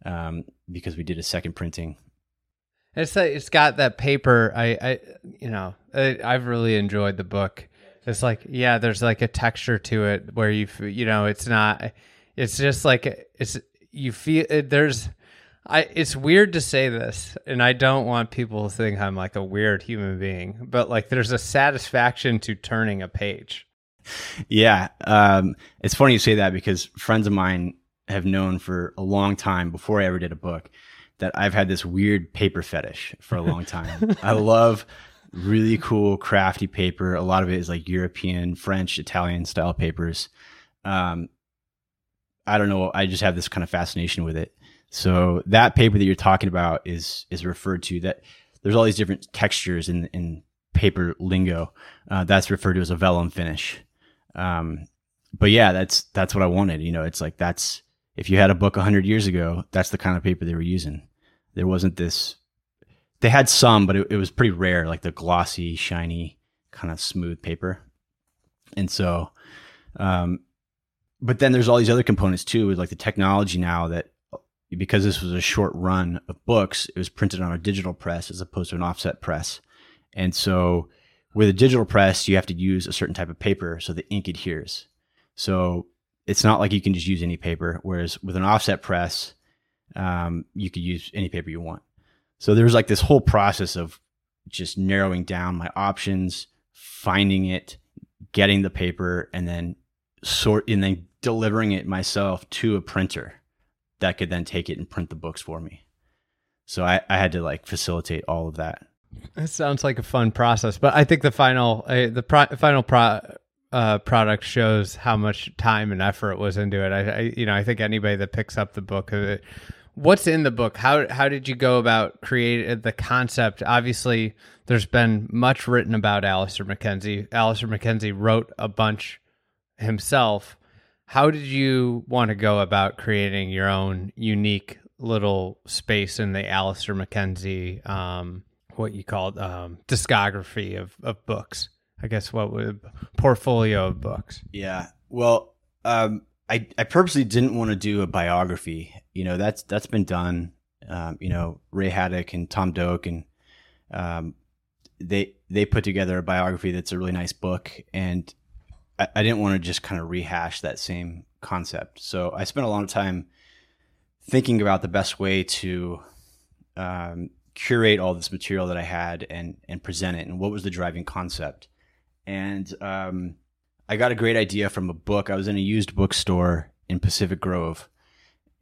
um, because we did a second printing. It's like, it's got that paper. I, I you know I, I've really enjoyed the book, It's like yeah, there's like a texture to it where you you know it's not. It's just like it's you feel there's. I it's weird to say this, and I don't want people to think I'm like a weird human being, but like there's a satisfaction to turning a page. Yeah, um, it's funny you say that because friends of mine have known for a long time before I ever did a book that I've had this weird paper fetish for a long time. I love really cool, crafty paper. A lot of it is like European, French, Italian style papers. Um, I don't know. I just have this kind of fascination with it. So that paper that you're talking about is is referred to that. There's all these different textures in in paper lingo. Uh, that's referred to as a vellum finish. Um, but yeah, that's that's what I wanted. You know, it's like that's if you had a book 100 years ago, that's the kind of paper they were using. There wasn't this. They had some, but it, it was pretty rare, like the glossy, shiny, kind of smooth paper. And so, um, but then there's all these other components too, with like the technology now that because this was a short run of books, it was printed on a digital press as opposed to an offset press. And so with a digital press, you have to use a certain type of paper so the ink adheres. So it's not like you can just use any paper. Whereas with an offset press, um, you could use any paper you want. So there's like this whole process of just narrowing down my options, finding it, getting the paper, and then sort and then delivering it myself to a printer that could then take it and print the books for me. So I, I had to like facilitate all of that. It sounds like a fun process, but I think the final uh, the pro- final pro- uh, product shows how much time and effort was into it. I, I, you know I think anybody that picks up the book, uh, what's in the book? How how did you go about creating the concept? Obviously, there's been much written about Alister MacKenzie. Alister MacKenzie wrote a bunch himself. How did you want to go about creating your own unique little space in the Alister MacKenzie? Um, what you called um, discography of, of books. I guess what would portfolio of books. Yeah. Well, um, I I purposely didn't want to do a biography. You know, that's that's been done. Um, you know, Ray Haddock and Tom Doak and um, they they put together a biography that's a really nice book, and I, I didn't want to just kind of rehash that same concept. So I spent a lot of time thinking about the best way to um, curate all this material that I had and and present it, and what was the driving concept. And um, I got a great idea from a book. I was in a used bookstore in Pacific Grove,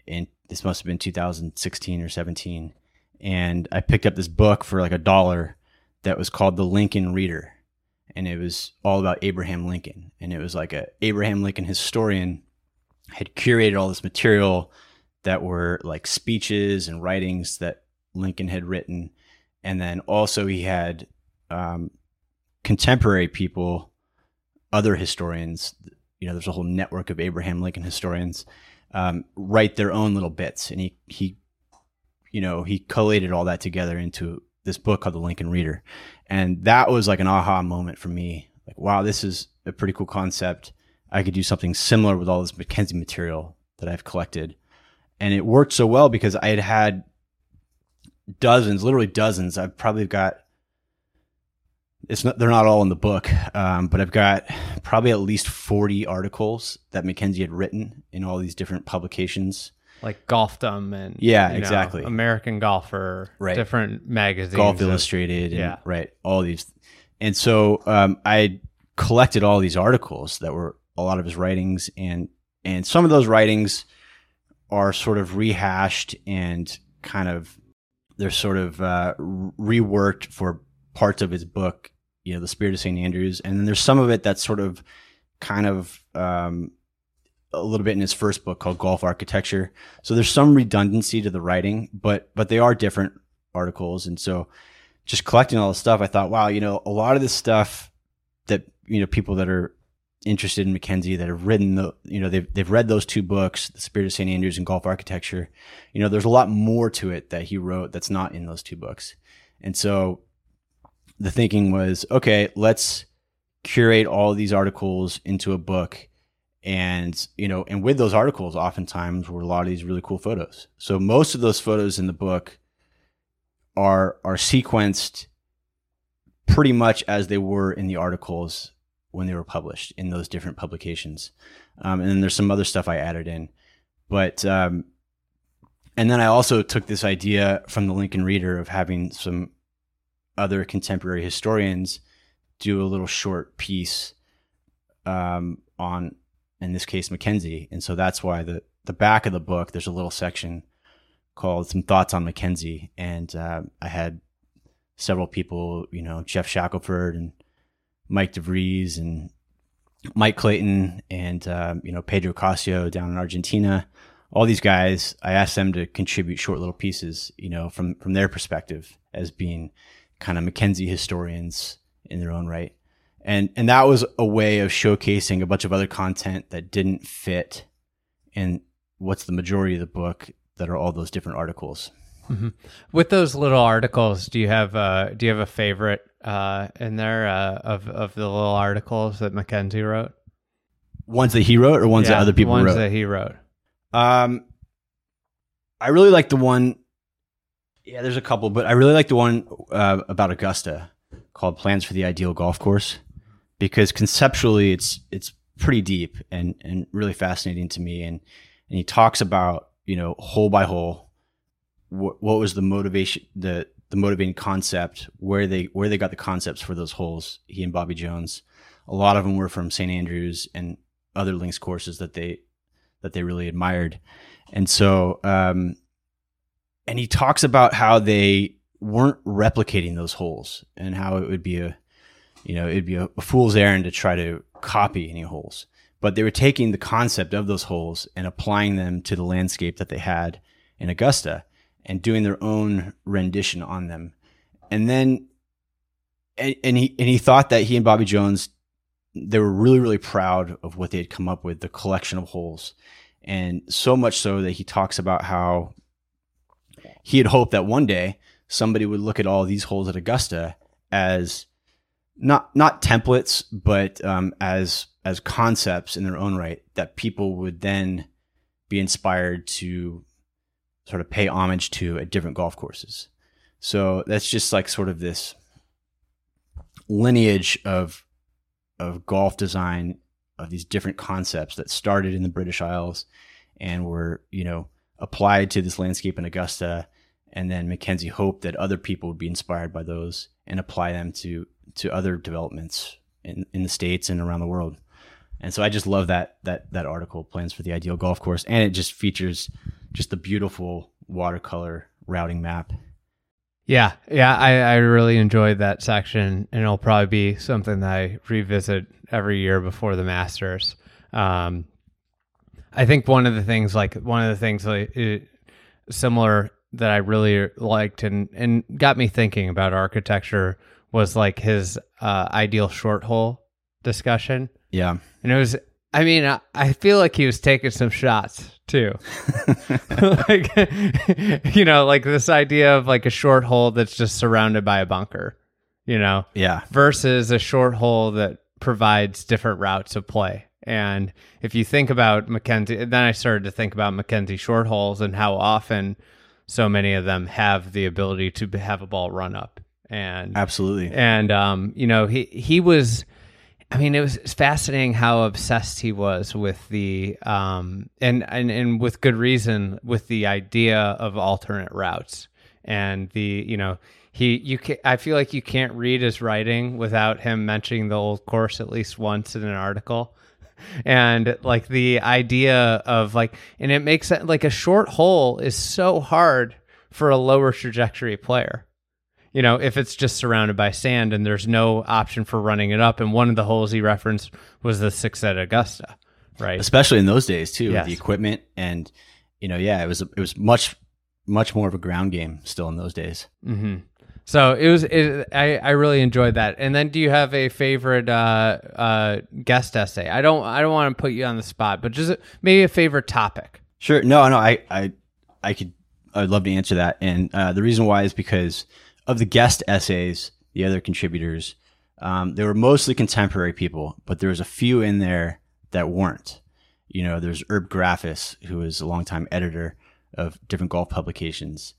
and this must have been 2016 or 17. And I picked up this book for like a dollar that was called The Lincoln Reader, and it was all about Abraham Lincoln. And it was like a Abraham Lincoln historian had curated all this material that were like speeches and writings that Lincoln had written, and then also he had um, contemporary people, other historians. You know, there's a whole network of Abraham Lincoln historians um, write their own little bits, and he he, you know, he collated all that together into this book called The Lincoln Reader, and that was like an aha moment for me. Like, wow, this is a pretty cool concept. I could do something similar with all this MacKenzie material that I've collected. And it worked so well because I had had dozens, literally dozens. I've probably got it's not they're not all in the book, um, but I've got probably at least forty articles that MacKenzie had written in all these different publications. Like Golfdom and Yeah, you know, exactly. American Golfer, Right. different magazines, Golf Illustrated, and, yeah. right, all these, and so um, I collected all these articles that were a lot of his writings, and and some of those writings are sort of rehashed and kind of they're sort of uh, reworked for parts of his book, you know, the Spirit of St. Andrews, and then there's some of it that's sort of kind of um, a little bit in his first book called Golf Architecture. So there's some redundancy to the writing, but but they are different articles, and so just collecting all this stuff, I thought, wow, you know, a lot of this stuff that you know people that are interested in Mackenzie that have written the you know they've they've read those two books, The Spirit of St. Andrews and Golf Architecture. You know, there's a lot more to it that he wrote that's not in those two books, and so the thinking was, okay, let's curate all these articles into a book and you know and with those articles oftentimes were a lot of these really cool photos so most of those photos in the book are are sequenced pretty much as they were in the articles when they were published in those different publications. Um, and then there's some other stuff I added in, but um, and then I also took this idea from the Lincoln Reader of having some other contemporary historians do a little short piece um, on, in this case, Mackenzie, and so that's why the the back of the book there's a little section called "Some Thoughts on Mackenzie," and uh, I had several people, you know, Geoff Shackelford and Mike DeVries and Mike Clayton and um, you know Pedro Casio down in Argentina. All these guys, I asked them to contribute short little pieces, you know, from from their perspective as being kind of Mackenzie historians in their own right. And and that was a way of showcasing a bunch of other content that didn't fit in what's the majority of the book that are all those different articles. Mm-hmm. With those little articles, do you have uh, do you have a favorite uh, in there uh, of of the little articles that Mackenzie wrote? Ones that he wrote, or ones yeah, that other people wrote? ones wrote. that he wrote. Um, I really like the one. Yeah, there's a couple, but I really like the one uh, about Augusta called "Plans for the Ideal Golf Course" because conceptually, it's it's pretty deep and and really fascinating to me. And and he talks about you know hole by hole what, what was the motivation the the motivating concept where they where they got the concepts for those holes he and bobby jones a lot of them were from st andrews and other links courses that they that they really admired and so um and he talks about how they weren't replicating those holes and how it would be a you know it'd be a, a fool's errand to try to copy any holes but they were taking the concept of those holes and applying them to the landscape that they had in Augusta and doing their own rendition on them. And then, and, and he and he thought that he and Bobby Jones, they were really really proud of what they had come up with, the collection of holes, and so much so that he talks about how he had hoped that one day somebody would look at all these holes at Augusta as not not templates, but um, as as concepts in their own right that people would then be inspired to sort of pay homage to at different golf courses. So that's just like sort of this lineage of of golf design of these different concepts that started in the British Isles and were, you know, applied to this landscape in Augusta and then Mackenzie hoped that other people would be inspired by those and apply them to to other developments in, in the states and around the world. And so I just love that that that article, plans for the ideal golf course, and it just features just the beautiful watercolor routing map. Yeah, yeah, I, I really enjoyed that section, and it'll probably be something that I revisit every year before the Masters. Um, I think one of the things, like one of the things, like it, similar that I really liked and and got me thinking about architecture was like his uh, ideal short hole discussion. Yeah, and it was. I mean, I, I feel like he was taking some shots too. like, you know, like this idea of like a short hole that's just surrounded by a bunker, you know, yeah, versus a short hole that provides different routes of play. And if you think about Mackenzie, then I started to think about Mackenzie short holes and how often so many of them have the ability to have a ball run up. And absolutely. And um, you know, he he was I mean, it was fascinating how obsessed he was with the um and and and with good reason with the idea of alternate routes and the you know he you can I feel like you can't read his writing without him mentioning the old course at least once in an article and like the idea of like and it makes it like a short hole is so hard for a lower trajectory player you know, if it's just surrounded by sand and there's no option for running it up. And one of the holes he referenced was the six at Augusta, right? Especially in those days too, Yes. the equipment and you know, yeah, it was it was much much more of a ground game still in those days. hmm So it was. It, I I really enjoyed that. And then, do you have a favorite uh, uh, guest essay? I don't. I don't want to put you on the spot, but just maybe a favorite topic. Sure. No, no, I I I could I'd love to answer that. And uh, the reason why is because of the guest essays, the other contributors, um, they were mostly contemporary people, but there was a few in there that weren't. You know, there's Herb Graffis, who was a longtime editor of different golf publications,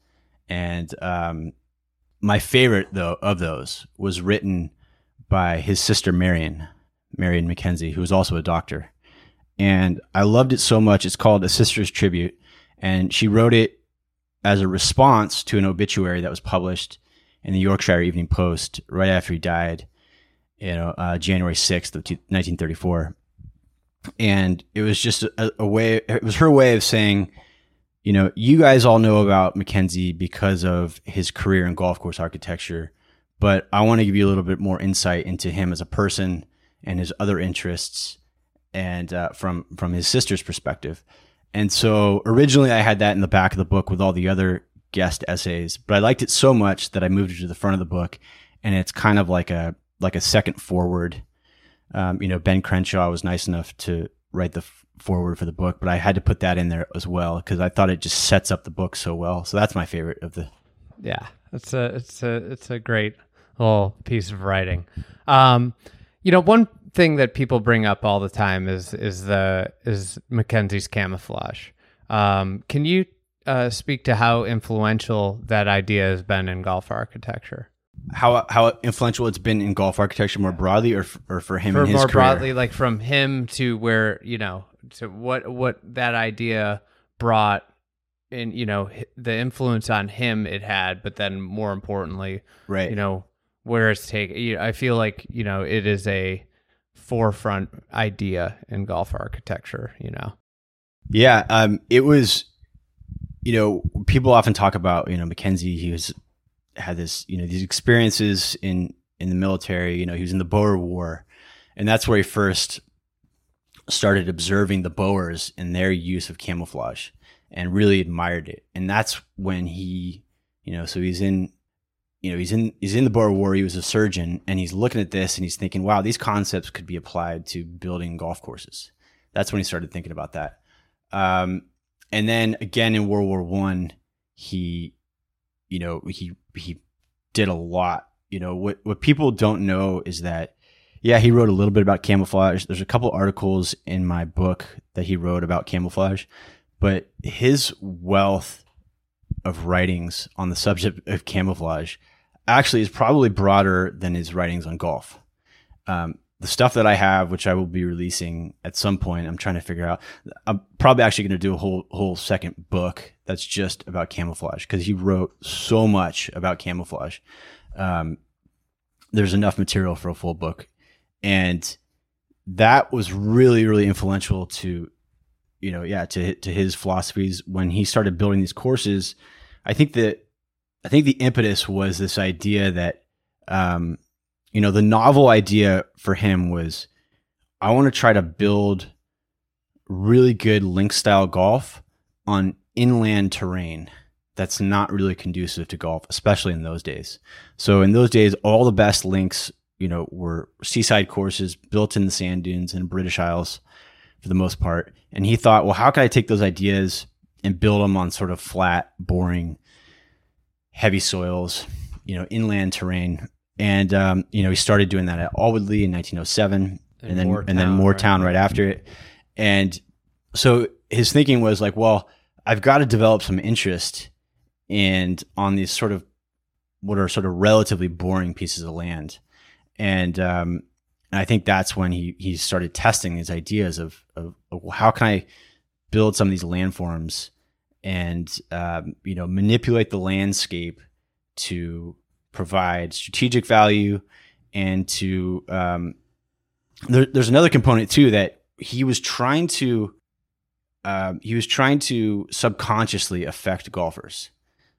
and um, my favorite though of those was written by his sister Marion, Marion Mackenzie, who was also a doctor. And I loved it so much. It's called A Sister's Tribute. And she wrote it as a response to an obituary that was published in the Yorkshire Evening Post right after he died, you know, uh, January 6th of 1934. And it was just a, a way, it was her way of saying, you know, you guys all know about Mackenzie because of his career in golf course architecture, but I want to give you a little bit more insight into him as a person and his other interests, and uh, from from his sister's perspective. And so originally I had that in the back of the book with all the other guest essays, but I liked it so much that I moved it to the front of the book, and it's kind of like a like a second forward. Um, you know, Ben Crenshaw was nice enough to write the forward for the book, but I had to put that in there as well because I thought it just sets up the book so well. So that's my favorite of the. Yeah, it's a it's a it's a great little piece of writing. Um, you know, one thing that people bring up all the time is is the is Mackenzie's camouflage. Um, can you uh, speak to how influential that idea has been in golf architecture? How how influential it's been in golf architecture more broadly, or f- or for him For in his more career? broadly, like from him to where you know to what what that idea brought in you know the influence on him it had, but then more importantly, right? you know where it's taken. You I feel like you know it is a forefront idea in golf architecture. You know, Yeah, um, it was. You know, people often talk about you know Mackenzie. He was had this you know these experiences in in the military. You know, he was in the Boer War, and that's where he first started observing the Boers and their use of camouflage, and really admired it. And that's when he, you know, so he's in. You know, he's in he's in the Boer War. He was a surgeon, and he's looking at this, and he's thinking, "Wow, these concepts could be applied to building golf courses." That's when he started thinking about that. Um, and then again in World War One, he, you know, he he did a lot. You know, what what people don't know is that, yeah, he wrote a little bit about camouflage. There's a couple articles in my book that he wrote about camouflage, but his wealth of writings on the subject of camouflage actually is probably broader than his writings on golf. Um, the stuff that I have, which I will be releasing at some point, I'm trying to figure out. I'm probably actually going to do a whole whole second book that's just about camouflage because he wrote so much about camouflage. Um, there's enough material for a full book, and that was really really influential to, you know, yeah, to to his philosophies when he started building these courses. I think that I think the impetus was this idea that. Um, you know, the novel idea for him was I want to try to build really good link style golf on inland terrain that's not really conducive to golf, especially in those days. So in those days, all the best links, you know, were seaside courses built in the sand dunes in British Isles for the most part. And he thought, well, how can I take those ideas and build them on sort of flat, boring, heavy soils, you know, inland terrain and um, you know he started doing that at Alwoodley in 1907, and, And then Moortown, and then Moortown right? right. after it. And so his thinking was like, well, I've got to develop some interest in on these sort of what are sort of relatively boring pieces of land, and um, and I think that's when he he started testing these ideas of of, of how can I build some of these landforms and um, you know manipulate the landscape to provide strategic value and to um, there, there's another component too that he was trying to um, he was trying to subconsciously affect golfers.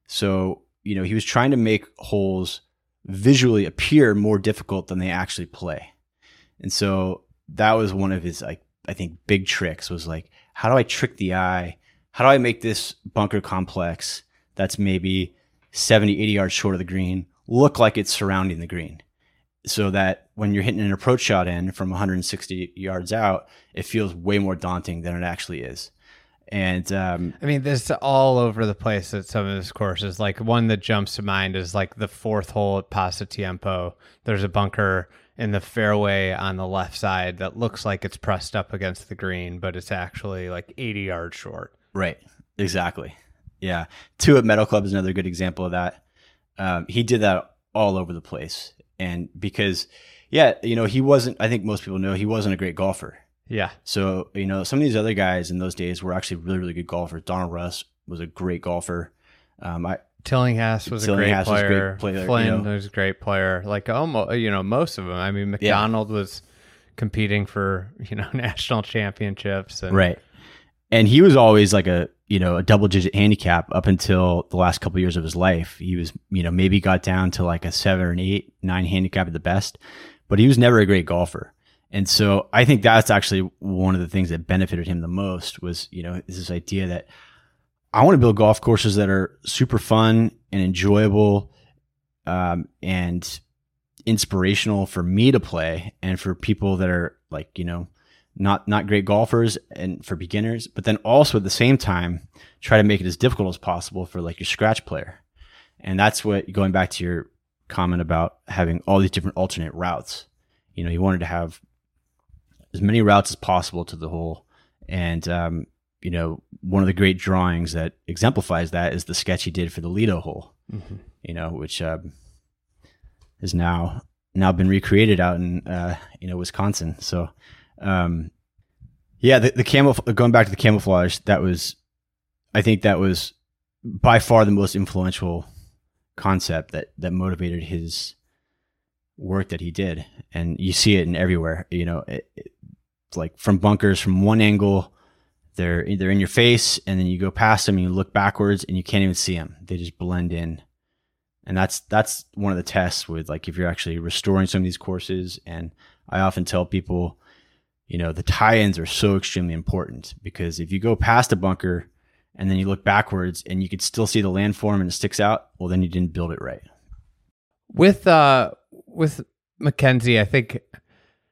So you know he was trying to make holes visually appear more difficult than they actually play. And so that was one of his like i think big tricks was like how do i trick the eye? How do i make this bunker complex that's maybe 70 80 yards short of the green look like it's surrounding the green? So that when you're hitting an approach shot in from 160 yards out it feels way more daunting than it actually is and um, I mean, this is all over the place at some of his courses. Like one that jumps to mind is like the fourth hole at Pasatiempo. There's a bunker in the fairway on the left side that looks like it's pressed up against the green, but it's actually like 80 yards short. Right. Exactly. Yeah. Two at Meadow Club is another good example of that. Um, he did that all over the place. And because yeah, you know, he wasn't. I think most people know he wasn't a great golfer. Yeah. So you know, some of these other guys in those days were actually really, really good golfers. Donald Ross was a great golfer. Um, I Tillinghast was a great Tillinghast was player. great player, Flynn you know. was a great player. Like almost, you know, most of them. I mean, Macdonald was competing for you know national championships. And, right, and he was always like a you know a double digit handicap up until the last couple years of his life. He was you know maybe got down to like a seven or an eight, nine handicap at the best, but he was never a great golfer. And so I think that's actually one of the things that benefited him the most was you know is this idea that I want to build golf courses that are super fun and enjoyable, um, and inspirational for me to play, and for people that are like you know not not great golfers and for beginners, but then also at the same time try to make it as difficult as possible for like your scratch player. And that's what going back to your comment about having all these different alternate routes. You know, you wanted to have as many routes as possible to the hole. And um, you know, one of the great drawings that exemplifies that is the sketch he did for the Lido hole. You know, which um, is now now been recreated out in uh, you know Wisconsin. So um, yeah, the, the camuf- going back to the camouflage, that was, I think that was by far the most influential concept that that motivated his work that he did, and you see it in everywhere. You know, it, it- like from bunkers from one angle, they're they're in your face, and then you go past them and you look backwards and you can't even see them. They just blend in. And that's that's one of the tests with like if you're actually restoring some of these courses. And I often tell people, you know, the tie-ins are so extremely important because if you go past a bunker and then you look backwards and you could still see the landform and it sticks out, well, then you didn't build it right. With uh with Mackenzie, I think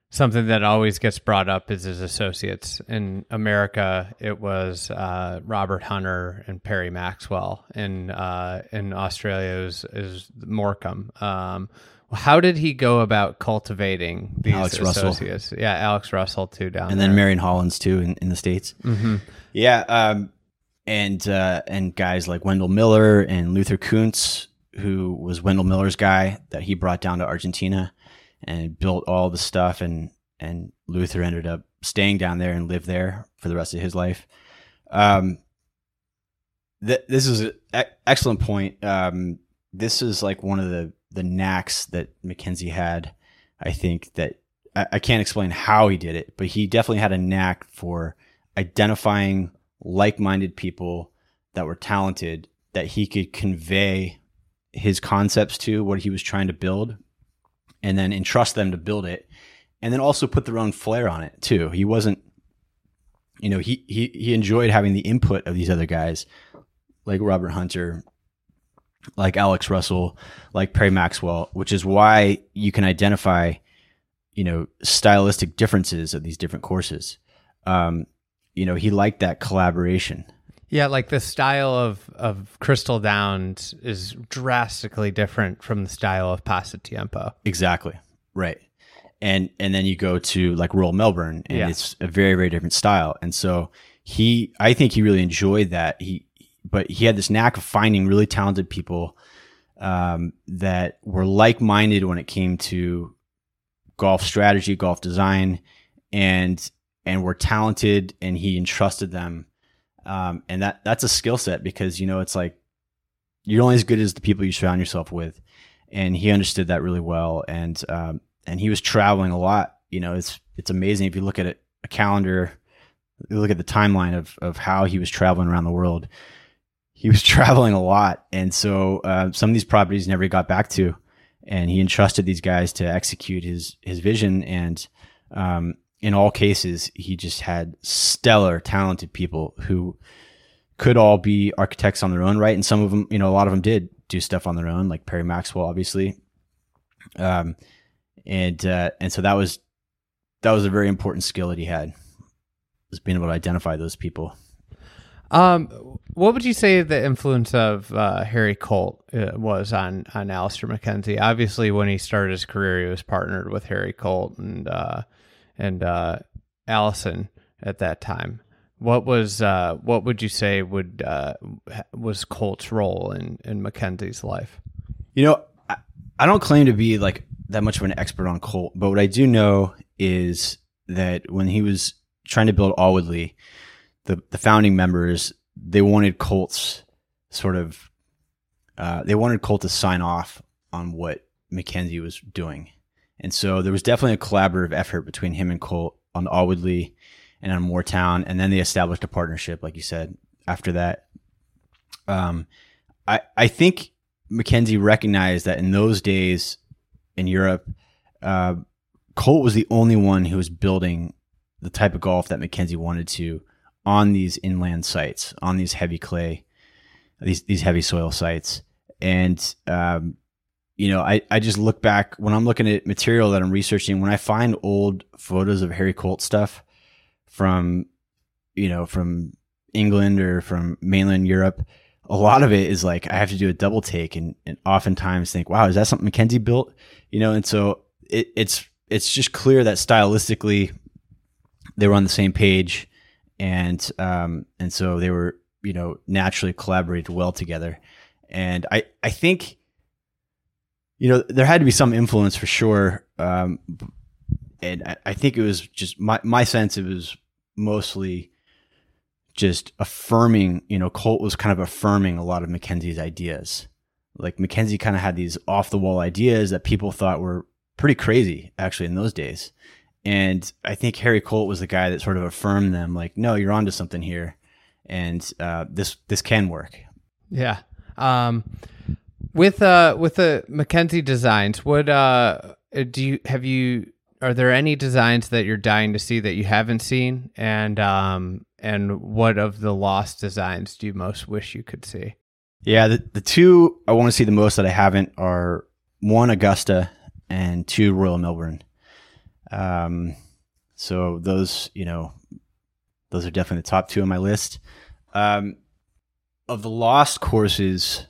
something that always gets brought up is his associates. In America, it was uh, Robert Hunter and Perry Maxwell. In uh, in Australia, is was, it Morecambe. Um, how did he go about cultivating these Alex Russell. associates? Yeah, Alex Russell too down and there. then Marion Hollins too in, in the states. Mhm. Yeah, um, and uh, and guys like Wendell Miller and Luther Koontz, who was Wendell Miller's guy that he brought down to Argentina and built all the stuff, and and Luther ended up staying down there and lived there for the rest of his life. Um, th- this is an e- excellent point. Um, this is like one of the the knacks that Mackenzie had. I think that I, I can't explain how he did it, but he definitely had a knack for identifying like-minded people that were talented that he could convey his concepts to what he was trying to build and then entrust them to build it and then also put their own flair on it too. He wasn't you know he he, he enjoyed having the input of these other guys like robert hunter like alex russell like perry maxwell which is why you can identify you know stylistic differences of these different courses. Um, you know he liked that collaboration Yeah, like the style of of Crystal Downs is drastically different from the style of Pasatiempo. exactly right and and then you go to like Royal Melbourne and Yeah. it's a very very different style and so he i think he really enjoyed that he but he had this knack of finding really talented people um, that were like-minded when it came to golf strategy golf design and and were talented and he entrusted them um, and that that's a skill set because you know it's like you're only as good as the people you surround yourself with. And he understood that really well. And um, and he was traveling a lot. You know it's it's amazing if you look at it, a calendar look at the timeline of of how he was traveling around the world. He was traveling a lot. And so uh, some of these properties never got back to. And he entrusted these guys to execute his his vision. And um, in all cases he just had stellar talented people who could all be architects on their own right? And some of them you know a lot of them did do stuff on their own like perry maxwell obviously. Um and uh and so that was that was a very important skill that he had was being able to identify those people. Um, what would you say the influence of uh, Harry Colt uh, was on on Alister MacKenzie? Obviously, when he started his career, he was partnered with Harry Colt and uh, and uh, Allison at that time. What was uh, what would you say would uh, was Colt's role in in Mackenzie's life? You know, I, I don't claim to be like that much of an expert on Colt, but what I do know is that when he was trying to build Alwoodley, the the founding members they wanted Colt's sort of uh, they wanted Colt to sign off on what Mackenzie was doing, and so there was definitely a collaborative effort between him and Colt on Alwoodley and on Moortown, and then they established a partnership, like you said. After that, um, I I think Mackenzie recognized that in those days in Europe, uh, Colt was the only one who was building the type of golf that Mackenzie wanted to on these inland sites, on these heavy clay, these these heavy soil sites, and um, you know, I I just look back when I'm looking at material that I'm researching. When I find old photos of Harry Colt stuff from, you know, from England or from mainland Europe, a lot of it is like I have to do a double take and, and oftentimes think, wow, is that something Mackenzie built? You know, and so it, it's it's just clear that stylistically they were on the same page and um and so they were, you know, naturally collaborated well together. And I I think you know, there had to be some influence for sure. Um and I, I think it was just my my sense it was mostly just affirming, you know, Colt was kind of affirming a lot of Mackenzie's ideas. Like Mackenzie kind of had these off the wall ideas that people thought were pretty crazy actually in those days. And I think Harry Colt was the guy that sort of affirmed them like, no, you're onto something here. And uh, this this can work. Yeah. Um, with uh with the Mackenzie designs, what uh do you have you are there any designs that you're dying to see that you haven't seen? And um and what of the lost designs do you most wish you could see? Yeah, the, the two I want to see the most that I haven't are one Augusta and two Royal Melbourne. Um, so those, you know, those are definitely the top two on my list. Um, of the lost courses,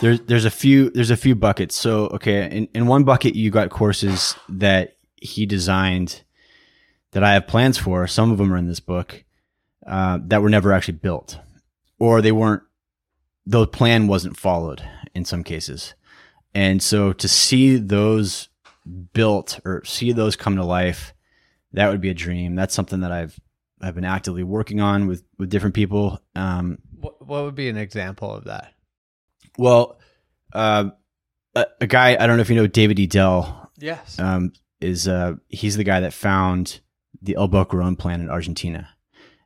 there's there's a few there's a few buckets. So okay, in, in one bucket you got courses that he designed that I have plans for. Some of them are in this book uh, that were never actually built, or they weren't. The plan wasn't followed in some cases, and so to see those built or see those come to life, that would be a dream. That's something that I've I've been actively working on with with different people. Um, What what would be an example of that? Well, uh, a, a guy I don't know if you know David Edel Yes. um, is uh, he's the guy that found the El Boquerón plan in Argentina,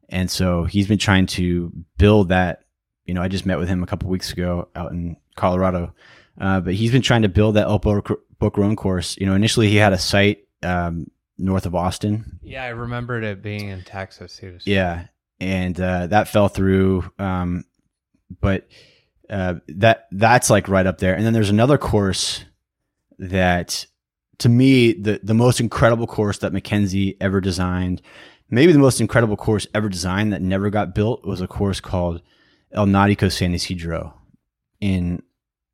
and so he's been trying to build that. You know, I just met with him a couple weeks ago out in Colorado, uh, but he's been trying to build that El Boquer- Boquerón course. You know, initially he had a site um, north of Austin. yeah, I remembered it being in Texas. He was Yeah, and uh, that fell through. Um, but uh, that that's like right up there. And then there's another course that, to me, the the most incredible course that Mackenzie ever designed, maybe the most incredible course ever designed that never got built, was a course called El Náutico San Isidro in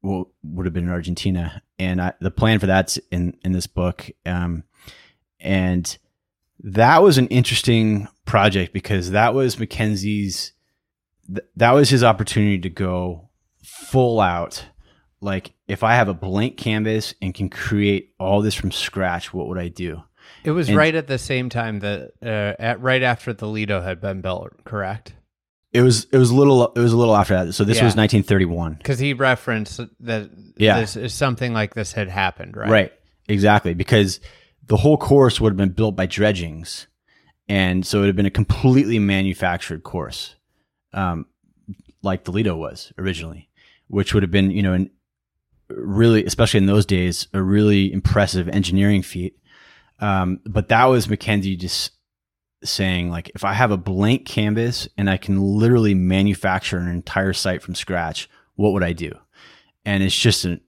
what would have been in Argentina. And I, the plan for that's in in this book. Um, and that was an interesting project because that was Mackenzie's th- that was his opportunity to go full out like if i have a blank canvas and can create all this from scratch what would i do It was And- right at the same time that uh, at right after the Lido had been built, correct? it was it was a little it was a little after that so this Yeah. was 1931 Because he referenced that Yeah. this is something like this had happened, right? Right. Exactly. Because the whole course would have been built by dredgings. And so it would have been a completely manufactured course, um, like the Lido was originally, which would have been, you know, an, really, especially in those days, a really impressive engineering feat. Um, but that was Mackenzie just saying, like, if I have a blank canvas and I can literally manufacture an entire site from scratch, what would I do? And it's just an,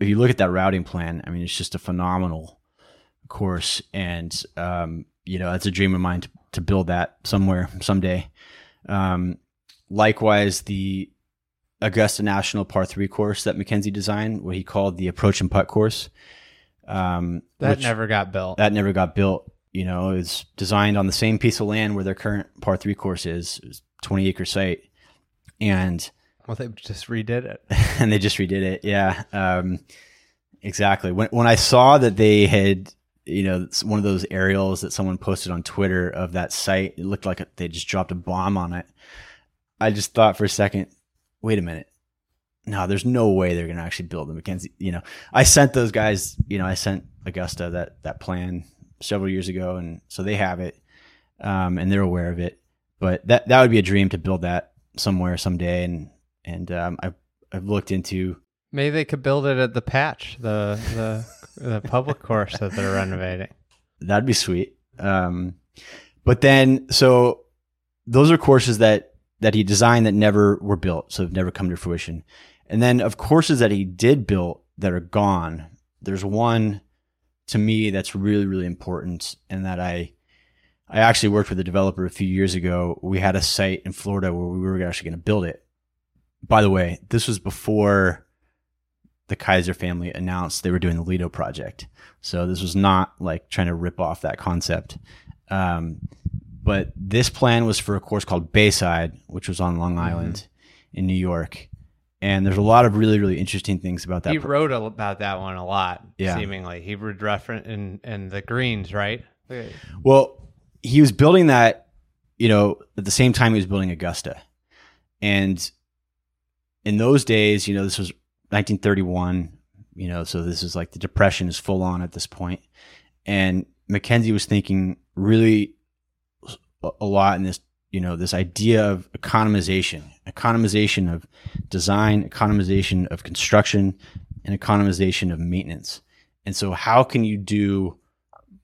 if you look at that routing plan, I mean, it's just a phenomenal course. And, um, you know, it's a dream of mine to, to build that somewhere someday. Um, likewise, the Augusta National Par 3 course that Mackenzie designed, what he called the approach and putt course. Um, That never got built. that never got built. You know, it's designed on the same piece of land where their current par three course is, it 20 acre site. And well, they just redid it. and they just redid it. Yeah. Um, Exactly. When when I saw that they had, you know, one of those aerials that someone posted on Twitter of that site, it looked like they just dropped a bomb on it. I just thought for a second, wait a minute. No, there's no way they're going to actually build the Mackenzie. You know, I sent those guys, you know, I sent Augusta that that plan several years ago, and so they have it, um, and they're aware of it. But that that would be a dream to build that somewhere someday, and and um, I've I've looked into Maybe they could build it at the patch, the the the public course that they're renovating. That'd be sweet. Um, but then, so those are courses that that he designed that never were built, so have never come to fruition. And then, of courses that he did build that are gone, there's one to me that's really really important, and that I I actually worked with a developer a few years ago. We had a site in Florida where we were actually going to build it. By the way, this was before the Keiser family announced they were doing the Lido project. So this was not like trying to rip off that concept. Um, but this plan was for a course called Bayside, which was on Long mm-hmm. Island in New York. And there's a lot of really, really interesting things about that. he pro- wrote about that one a lot. Yeah. seemingly he would reference in in the greens, right? Well, he was building that, you know, at the same time he was building Augusta. And in those days, you know, this was 1931, you know, so this is like the depression is full on at this point. And Mackenzie was thinking really a- lot in this, you know, this idea of economization, economization of design, economization of construction, and economization of maintenance. And so how can you do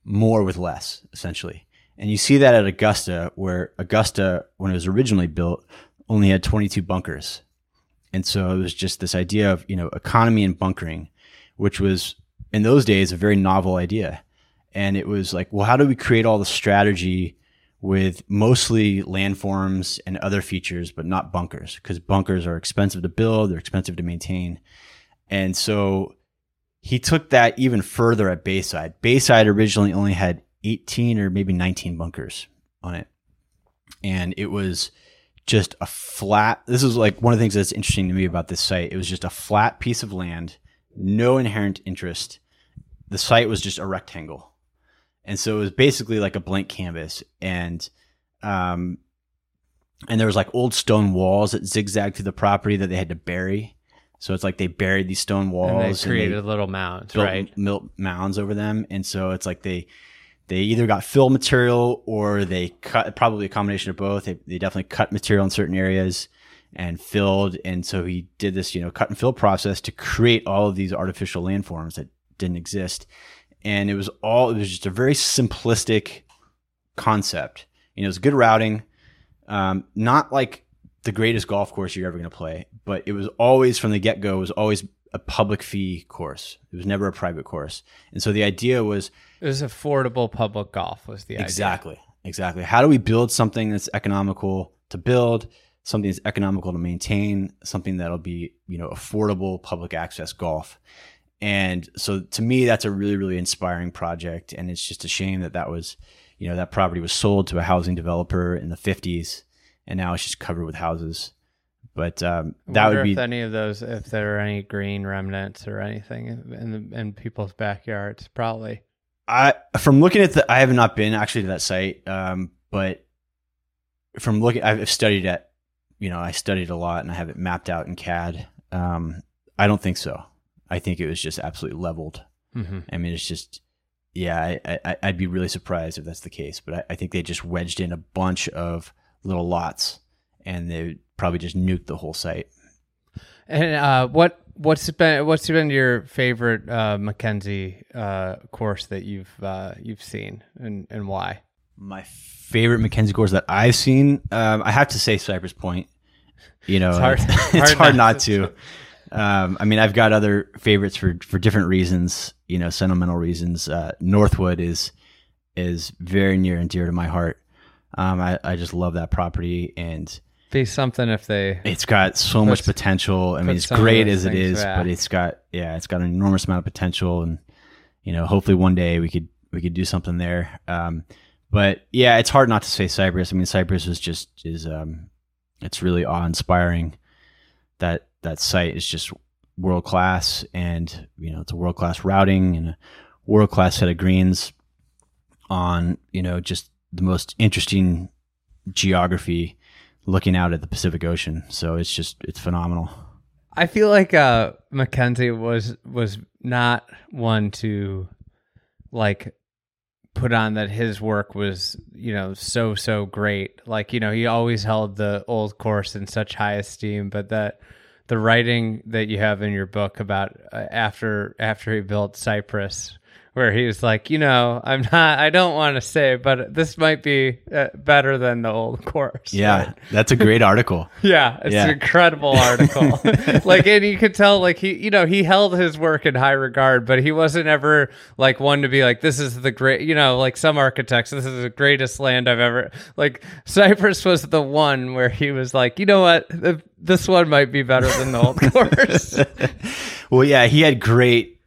more with less, essentially. And you see that at Augusta, where Augusta, when it was originally built, only had 22 bunkers. And so it was just this idea of, you know, economy and bunkering, which was in those days a very novel idea. And it was like, well, how do we create all the strategy with mostly landforms and other features, but not bunkers? Because bunkers are expensive to build, they're expensive to maintain. And so he took that even further at Bayside. Bayside originally only had 18 or maybe 19 bunkers on it. And it was just a flat, this is like one of the things that's interesting to me about this site. It was just a flat piece of land, no inherent interest. The site was just a rectangle. And so it was basically like a blank canvas. And, um, and there was like old stone walls that zigzagged through the property that they had to bury. So it's like they buried these stone walls. And they and they- created little mounds, right? mil- mounds over them, and so it's like they they either got fill material or they cut probably a combination of both. They, they definitely cut material in certain areas and filled, and so he did this you know cut and fill process to create all of these artificial landforms that didn't exist, and it was all it was just a very simplistic concept. You know, it was good routing, um, not like the greatest golf course you're ever going to play, but it was always from the get go was always a public fee course. It was never a private course, and so the idea was It was affordable public golf was the idea. exactly, exactly. How do we build something that's economical to build, something that's economical to maintain, something that'll be you know affordable public access golf. And so to me, that's a really, really inspiring project. And it's just a shame that that was, you know, that property was sold to a housing developer in the 50s and now it's just covered with houses. But um, that would be if any of those, if there are any green remnants or anything in the, in people's backyards. Probably. I from looking at the I have not been actually to that site, um, but from looking, I've studied it. You know, I studied a lot and I have it mapped out in CAD. Um, I don't think so. I think it was just absolutely leveled. Mm-hmm. I mean, it's just, yeah, I, I, I'd be really surprised if that's the case. But I, I think they just wedged in a bunch of little lots, and they probably just nuked the whole site. And uh, what what's been what's been your favorite uh, Mackenzie uh, course that you've uh, you've seen and and why? My favorite Mackenzie course that I've seen, um, I have to say Cypress Point. You know, It's hard- it's hard hard, not not to. Um, I mean, I've got other favorites for for different reasons. You know, sentimental reasons. Uh, Northwood is is very near and dear to my heart. Um, I, I just love that property, and Be something if they it's got so much potential. I mean, it's great as it is, back. but it's got yeah, it's got an enormous amount of potential, and you know, hopefully one day we could we could do something there. Um, but yeah, it's hard not to say Cypress. I mean, Cypress is just is um, it's really awe inspiring. That that site is just world class, and you know it's a world class routing and a world class set of greens on you know just the most interesting geography looking out at the Pacific Ocean. So it's just it's phenomenal. I feel like uh Mackenzie was was not one to like put on that his work was, you know, so so great. Like, you know, he always held the old course in such high esteem, but that the writing that you have in your book about uh, after after he built Cypress where he was like, you know, I'm not, I don't want to say, but this might be uh, better than the old course. Yeah, right? that's a great article. Yeah, it's Yeah. an incredible article. like, and you could tell, like he, you know, he held his work in high regard, but he wasn't ever like one to be like, "This is the great," you know, like some architects, "This is the greatest land I've ever." Like Cypress was the one where he was like, "You know what? Th- This one might be better than the old course." Well, yeah, he had great,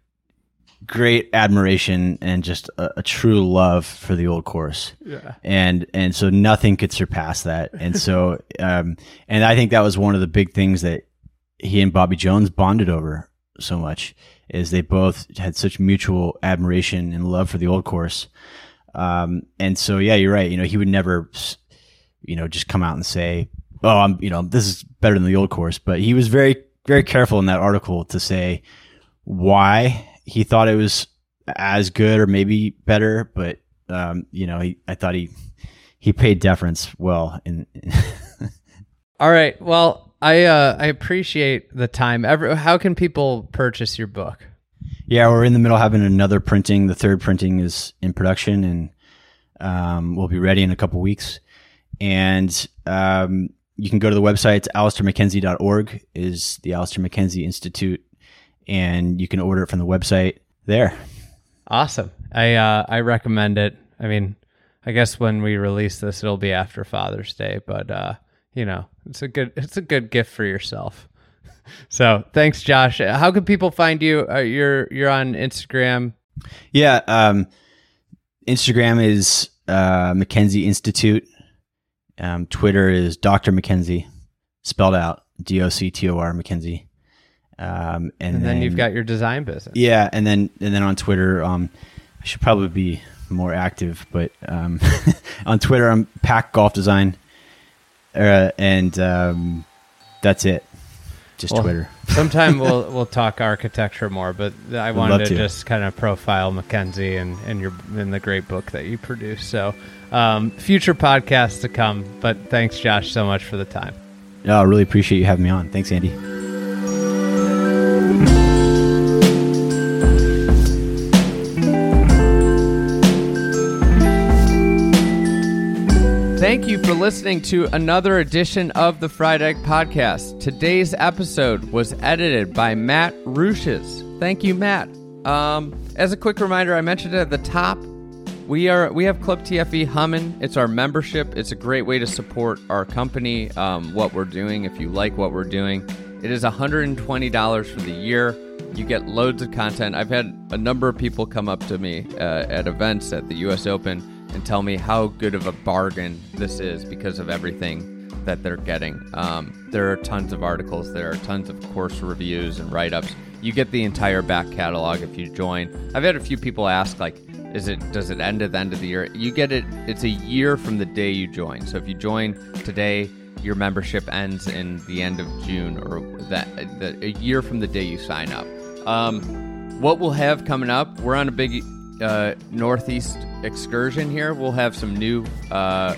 great admiration and just a, a true love for the old course. Yeah. And and so nothing could surpass that. And so, um, and I think that was one of the big things that he and Bobby Jones bonded over so much is they both had such mutual admiration and love for the old course. Um, and so, yeah, you're right. You know, he would never, you know, just come out and say, "Oh, I'm," you know, this is better than the old course. But he was very, very careful in that article to say why he thought it was as good or maybe better. But um, you know, he, I thought he he paid deference well. In, All right. Well, I uh, I appreciate the time. Every, how can people purchase your book? yeah, we're in the middle of having another printing. The third printing is in production and um, we'll be ready in a couple weeks. And um, you can go to the website. It's alistermackenzie.org is the Alister MacKenzie Institute. And you can order it from the website there. Awesome. I uh, I recommend it. I mean, I guess when we release this, it'll be after Father's Day, but uh, you know, it's a good it's a good gift for yourself. So thanks, Josh. How can people find you? Uh, you're you're on Instagram. Yeah. Um, Instagram is uh, MacKenzie Institute. Um, Twitter is Dr. MacKenzie, spelled out D O C T O R MacKenzie. Um, and, And then you've got your design business. yeah, and then and then on Twitter, um, I should probably be more active, but um, on Twitter, I'm Pack Golf Design, uh, and um, that's it. Just Well, Twitter. Sometime we'll we'll talk architecture more, but I wanted to, to. just kind of profile Mackenzie and and your and the great book that you produce. So, um, future podcasts to come. But thanks, Josh, so much for the time. No, I really appreciate you having me on. Thanks, Andy. For listening to another edition of the Fried Egg Podcast. Today's episode was edited by Matt Ruches. Thank you, Matt. Um, as a quick reminder, I mentioned it at the top. We are we have Club TFE humming. It's our membership. It's a great way to support our company, um, what we're doing. If you like what we're doing, it is $120 for the year. You get loads of content. I've had a number of people come up to me uh, at events at the U.S. Open and tell me how good of a bargain this is because of everything that they're getting. Um, there are tons of articles, there are tons of course reviews and write ups. You get the entire back catalog if you join. I've had a few people ask, like, is it does it end at the end of the year? You get it. It's a year from the day you join. So if you join today, your membership ends in the end of June, or that, a year from the day you sign up. Um, what we'll have coming up, we're on a big uh, northeast excursion here. We'll have some new uh,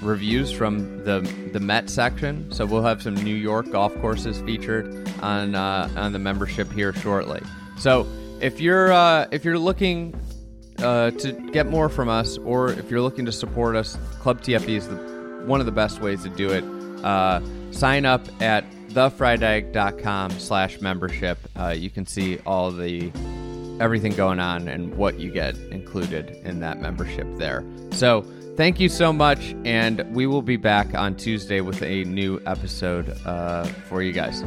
reviews from the the Met section. So we'll have some New York golf courses featured on uh, on the membership here shortly. So if you're uh, if you're looking uh, to get more from us, or if you're looking to support us, Club TFE is the, one of the best ways to do it. Uh, sign up at thefriedegg.com slash membership. Uh, you can see all the everything going on and what you get included in that membership there. So thank you so much, and we will be back on Tuesday with a new episode uh, for you guys.